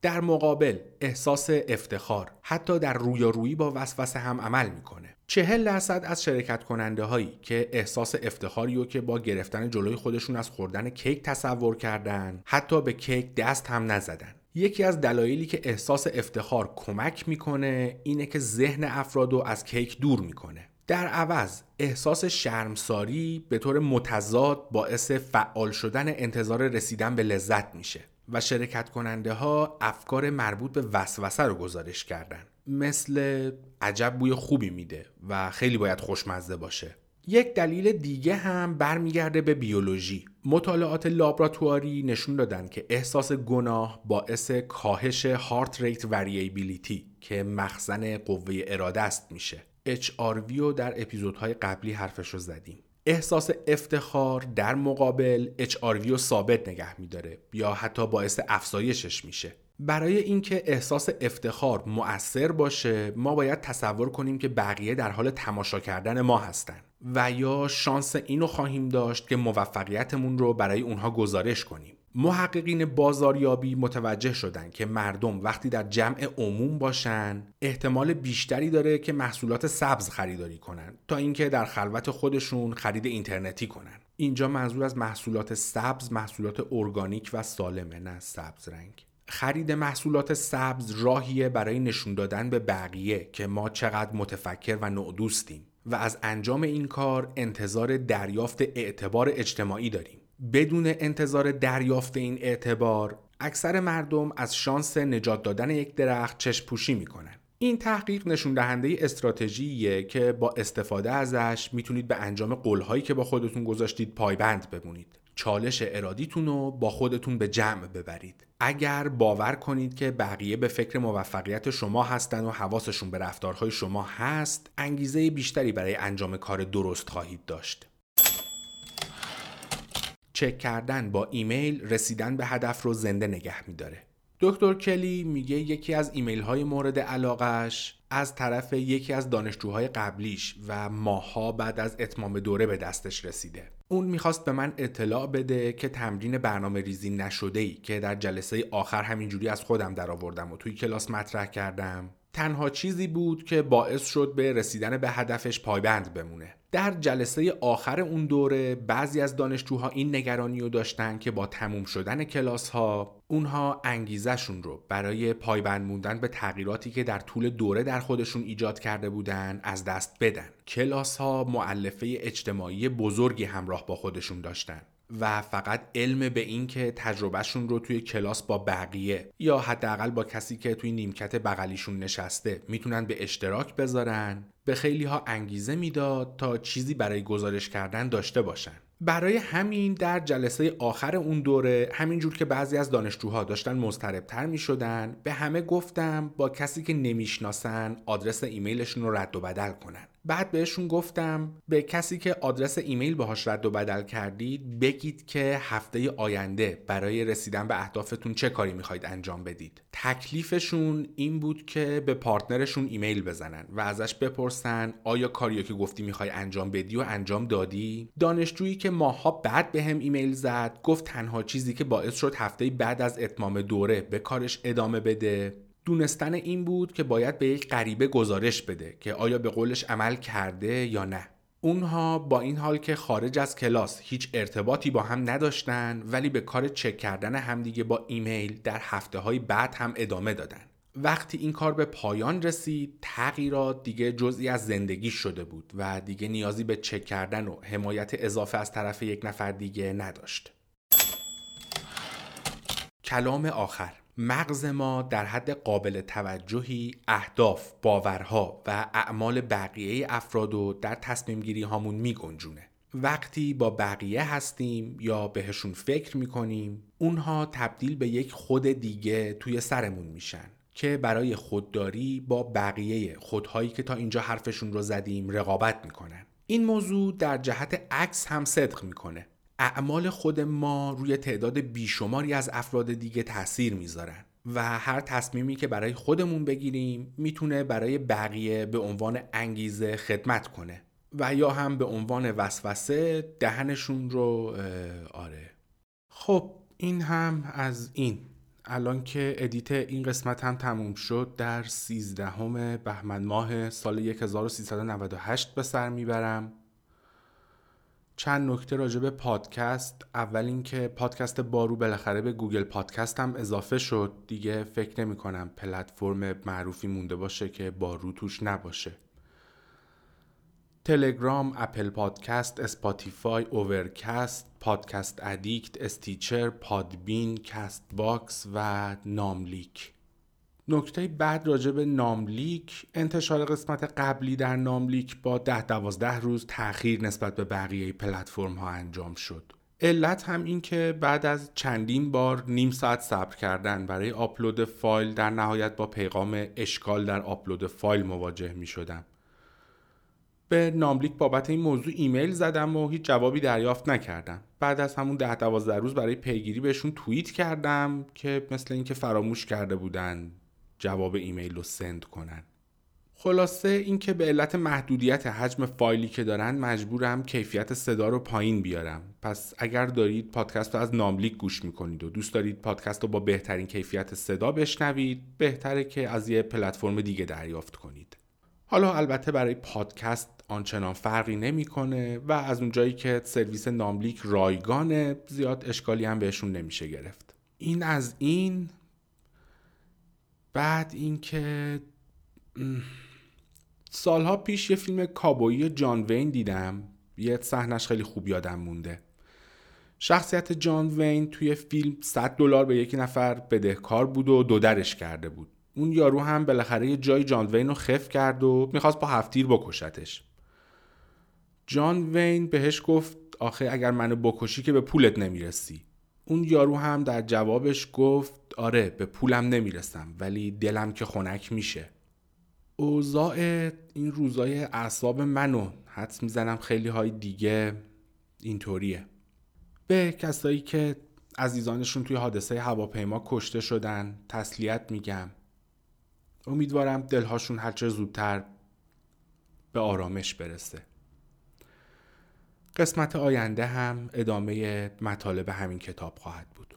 در مقابل احساس افتخار حتی در رویارویی با وسوسه هم عمل می‌کنه. چهل درصد از شرکت کننده هایی که احساس افتخاری رو که با گرفتن جلوی خودشون از خوردن کیک تصور کردن حتی به کیک دست هم نزدن. یکی از دلایلی که احساس افتخار کمک می‌کنه اینه که ذهن افراد رو از کیک دور می‌کنه. در عوض احساس شرمساری به طور متضاد باعث فعال شدن انتظار رسیدن به لذت میشه و شرکت کننده ها افکار مربوط به وسوسه رو گزارش کردن. مثل عجب بوی خوبی میده و خیلی باید خوشمزه باشه. یک دلیل دیگه هم برمیگرده به بیولوژی. مطالعات لابراتواری نشون دادن که احساس گناه باعث کاهش هارت ریت وریبیلیتی که مخزن قوه اراده است میشه. HRV رو در اپیزودهای قبلی حرفش رو زدیم. احساس افتخار در مقابل HRV رو ثابت نگه میداره یا حتی باعث افزایشش میشه. برای اینکه احساس افتخار مؤثر باشه ما باید تصور کنیم که بقیه در حال تماشا کردن ما هستن و یا شانس اینو خواهیم داشت که موفقیتمون رو برای اونها گزارش کنیم. محققین بازاریابی متوجه شدن که مردم وقتی در جمع عموم باشن احتمال بیشتری داره که محصولات سبز خریداری کنن تا اینکه در خلوت خودشون خرید اینترنتی کنن. اینجا منظور از محصولات سبز محصولات ارگانیک و سالمه نه سبز رنگ. خرید محصولات سبز راهیه برای نشون دادن به بقیه که ما چقدر متفکر و نودوستیم و از انجام این کار انتظار دریافت اعتبار اجتماعی داریم بدون انتظار دریافت این اعتبار اکثر مردم از شانس نجات دادن یک درخت چشم پوشی می‌کنن این تحقیق نشون دهنده استراتژیه که با استفاده ازش می‌تونید به انجام قولهایی که با خودتون گذاشتید پایبند بمونید. چالش ارادیتون رو با خودتون به جمع ببرید. اگر باور کنید که بقیه به فکر موفقیت شما هستن و حواسشون به رفتارهای شما هست، انگیزه بیشتری برای انجام کار درست خواهید داشت. چک کردن با ایمیل رسیدن به هدف رو زنده نگه میداره. دکتر کلی میگه یکی از ایمیل های مورد علاقش از طرف یکی از دانشجوهای قبلیش و ماها بعد از اتمام دوره به دستش رسیده اون می‌خواست به من اطلاع بده که تمرین برنامه ریزی نشده ای که در جلسه آخر همینجوری از خودم درآوردم و توی کلاس مطرح کردم. تنها چیزی بود که باعث شد به رسیدن به هدفش پایبند بمونه. در جلسه آخر اون دوره بعضی از دانشجوها این نگرانی رو داشتن که با تموم شدن کلاس ها اونها انگیزشون رو برای پایبند موندن به تغییراتی که در طول دوره در خودشون ایجاد کرده بودن از دست بدن. کلاس ها معلفه اجتماعی بزرگی همراه با خودشون داشتن. و فقط علم به این که تجربهشون رو توی کلاس با بقیه یا حداقل با کسی که توی نیمکت بغلیشون نشسته می‌تونن به اشتراک بذارن به خیلی ها انگیزه می‌داد تا چیزی برای گزارش کردن داشته باشن. برای همین در جلسه آخر اون دوره همینجور که بعضی از دانشجوها داشتن مضطربتر می شدن به همه گفتم با کسی که نمی‌شناسن آدرس ایمیلشون رو رد و بدل کنن. بعد بهشون گفتم به کسی که آدرس ایمیل باهاش رد و بدل کردید بگید که هفته آینده برای رسیدن به اهدافتون چه کاری می‌خواید انجام بدید. تکلیفشون این بود که به partner شون ایمیل بزنن و ازش بپرسن آیا کاریو که گفتی می‌خوای انجام بدی و انجام دادی؟ دانشجویی که ماها بعد به هم ایمیل زد گفت تنها چیزی که باعث شد هفته بعد از اتمام دوره به کارش ادامه بده. دونستن این بود که باید به یک غریبه گزارش بده که آیا به قولش عمل کرده یا نه. اونها با این حال که خارج از کلاس هیچ ارتباطی با هم نداشتن ولی به کار چک کردن همدیگه با ایمیل در هفته های بعد هم ادامه دادن. وقتی این کار به پایان رسید تغییرات دیگه جزئی از زندگی شده بود و دیگه نیازی به چک کردن و حمایت اضافه از طرف یک نفر دیگه نداشت. کلام آخر. مغز ما در حد قابل توجهی اهداف، باورها و اعمال بقیه افراد رو در تصمیم گیری هامون می گنجونه. وقتی با بقیه هستیم یا بهشون فکر می‌کنیم اونها تبدیل به یک خود دیگه توی سرمون میشن که برای خودداری با بقیه خودهایی که تا اینجا حرفشون رو زدیم رقابت می‌کنن این موضوع در جهت عکس هم صدق می‌کنه اعمال خود ما روی تعداد بیشماری از افراد دیگه تاثیر می‌ذارن و هر تصمیمی که برای خودمون بگیریم می‌تونه برای بقیه به عنوان انگیزه خدمت کنه و یا هم به عنوان وسوسه دهنشون رو آره. خب این هم از این. الان که ادیت این قسمت هم تموم شد در 13 بهمن ماه سال 1398 به سر می‌برم. چند نکته راجع به پادکست. اول اینکه پادکست بارو بالاخره به Google Podcast هم اضافه شد. دیگه فکر نمی کنم پلتفرم معروفی مونده باشه که بارو توش نباشه. تلگرام، Apple Podcast، Spotify، Overcast، Podcast Addict، Stitcher، Podbean، Castbox و ناملیک. نکته بعد راجع به ناملیک انتشار قسمت قبلی در ناملیک با ده دوازده روز تاخیر نسبت به بقیه پلتفرم ها انجام شد علت هم این که بعد از چندین بار نیم ساعت صبر کردن برای آپلود فایل در نهایت با پیغام اشکال در آپلود فایل مواجه می شدم. به ناملیک بابت این موضوع ایمیل زدم و هیچ جوابی دریافت نکردم. بعد از همون ده دوازده روز برای پیگیری بهشون توییت کردم که مثل اینکه فراموش کرده بودن جواب ایمیل رو send کنن. خلاصه اینکه به علت محدودیت حجم فایلی که دارن مجبورم کیفیت صدا رو پایین بیارم. پس اگر دارید پادکست رو از ناملیک گوش می‌کنید و دوست دارید پادکست رو با بهترین کیفیت صدا بشنوید بهتره که از یه پلتفرم دیگه دریافت کنید. حالا البته برای پادکست آنچنان فرقی نمی‌کنه و از اونجایی که سرویس ناملیک رایگانه زیاد اشکالی هم بهشون نمیشه گرفت. این از این بعد اینکه سالها پیش یه فیلم کابویی جان وین دیدم. یه صحنش خیلی خوب یادم مونده. شخصیت جان وین توی فیلم 100 دلار به یکی نفر بدهکار بود و دو درش کرده بود. اون یارو هم بالاخره یه جای جان وین رو خف کرد و می‌خواست با هفتیر بکشتش. جان وین بهش گفت آخه اگر منو بکشی که به پولت نمی‌رسی. اون یارو هم در جوابش گفت آره به پولم نمی‌رسم ولی دلم که خنک میشه. اوضاع این روزای اعصاب منو حدس می‌زنم خیلی های دیگه اینطوریه. به کسایی که عزیزانشون توی حادثه هواپیما کشته شدن تسلیت میگم. امیدوارم دلهاشون هرچه زودتر به آرامش برسه. قسمت آینده هم ادامه مطالب همین کتاب خواهد بود.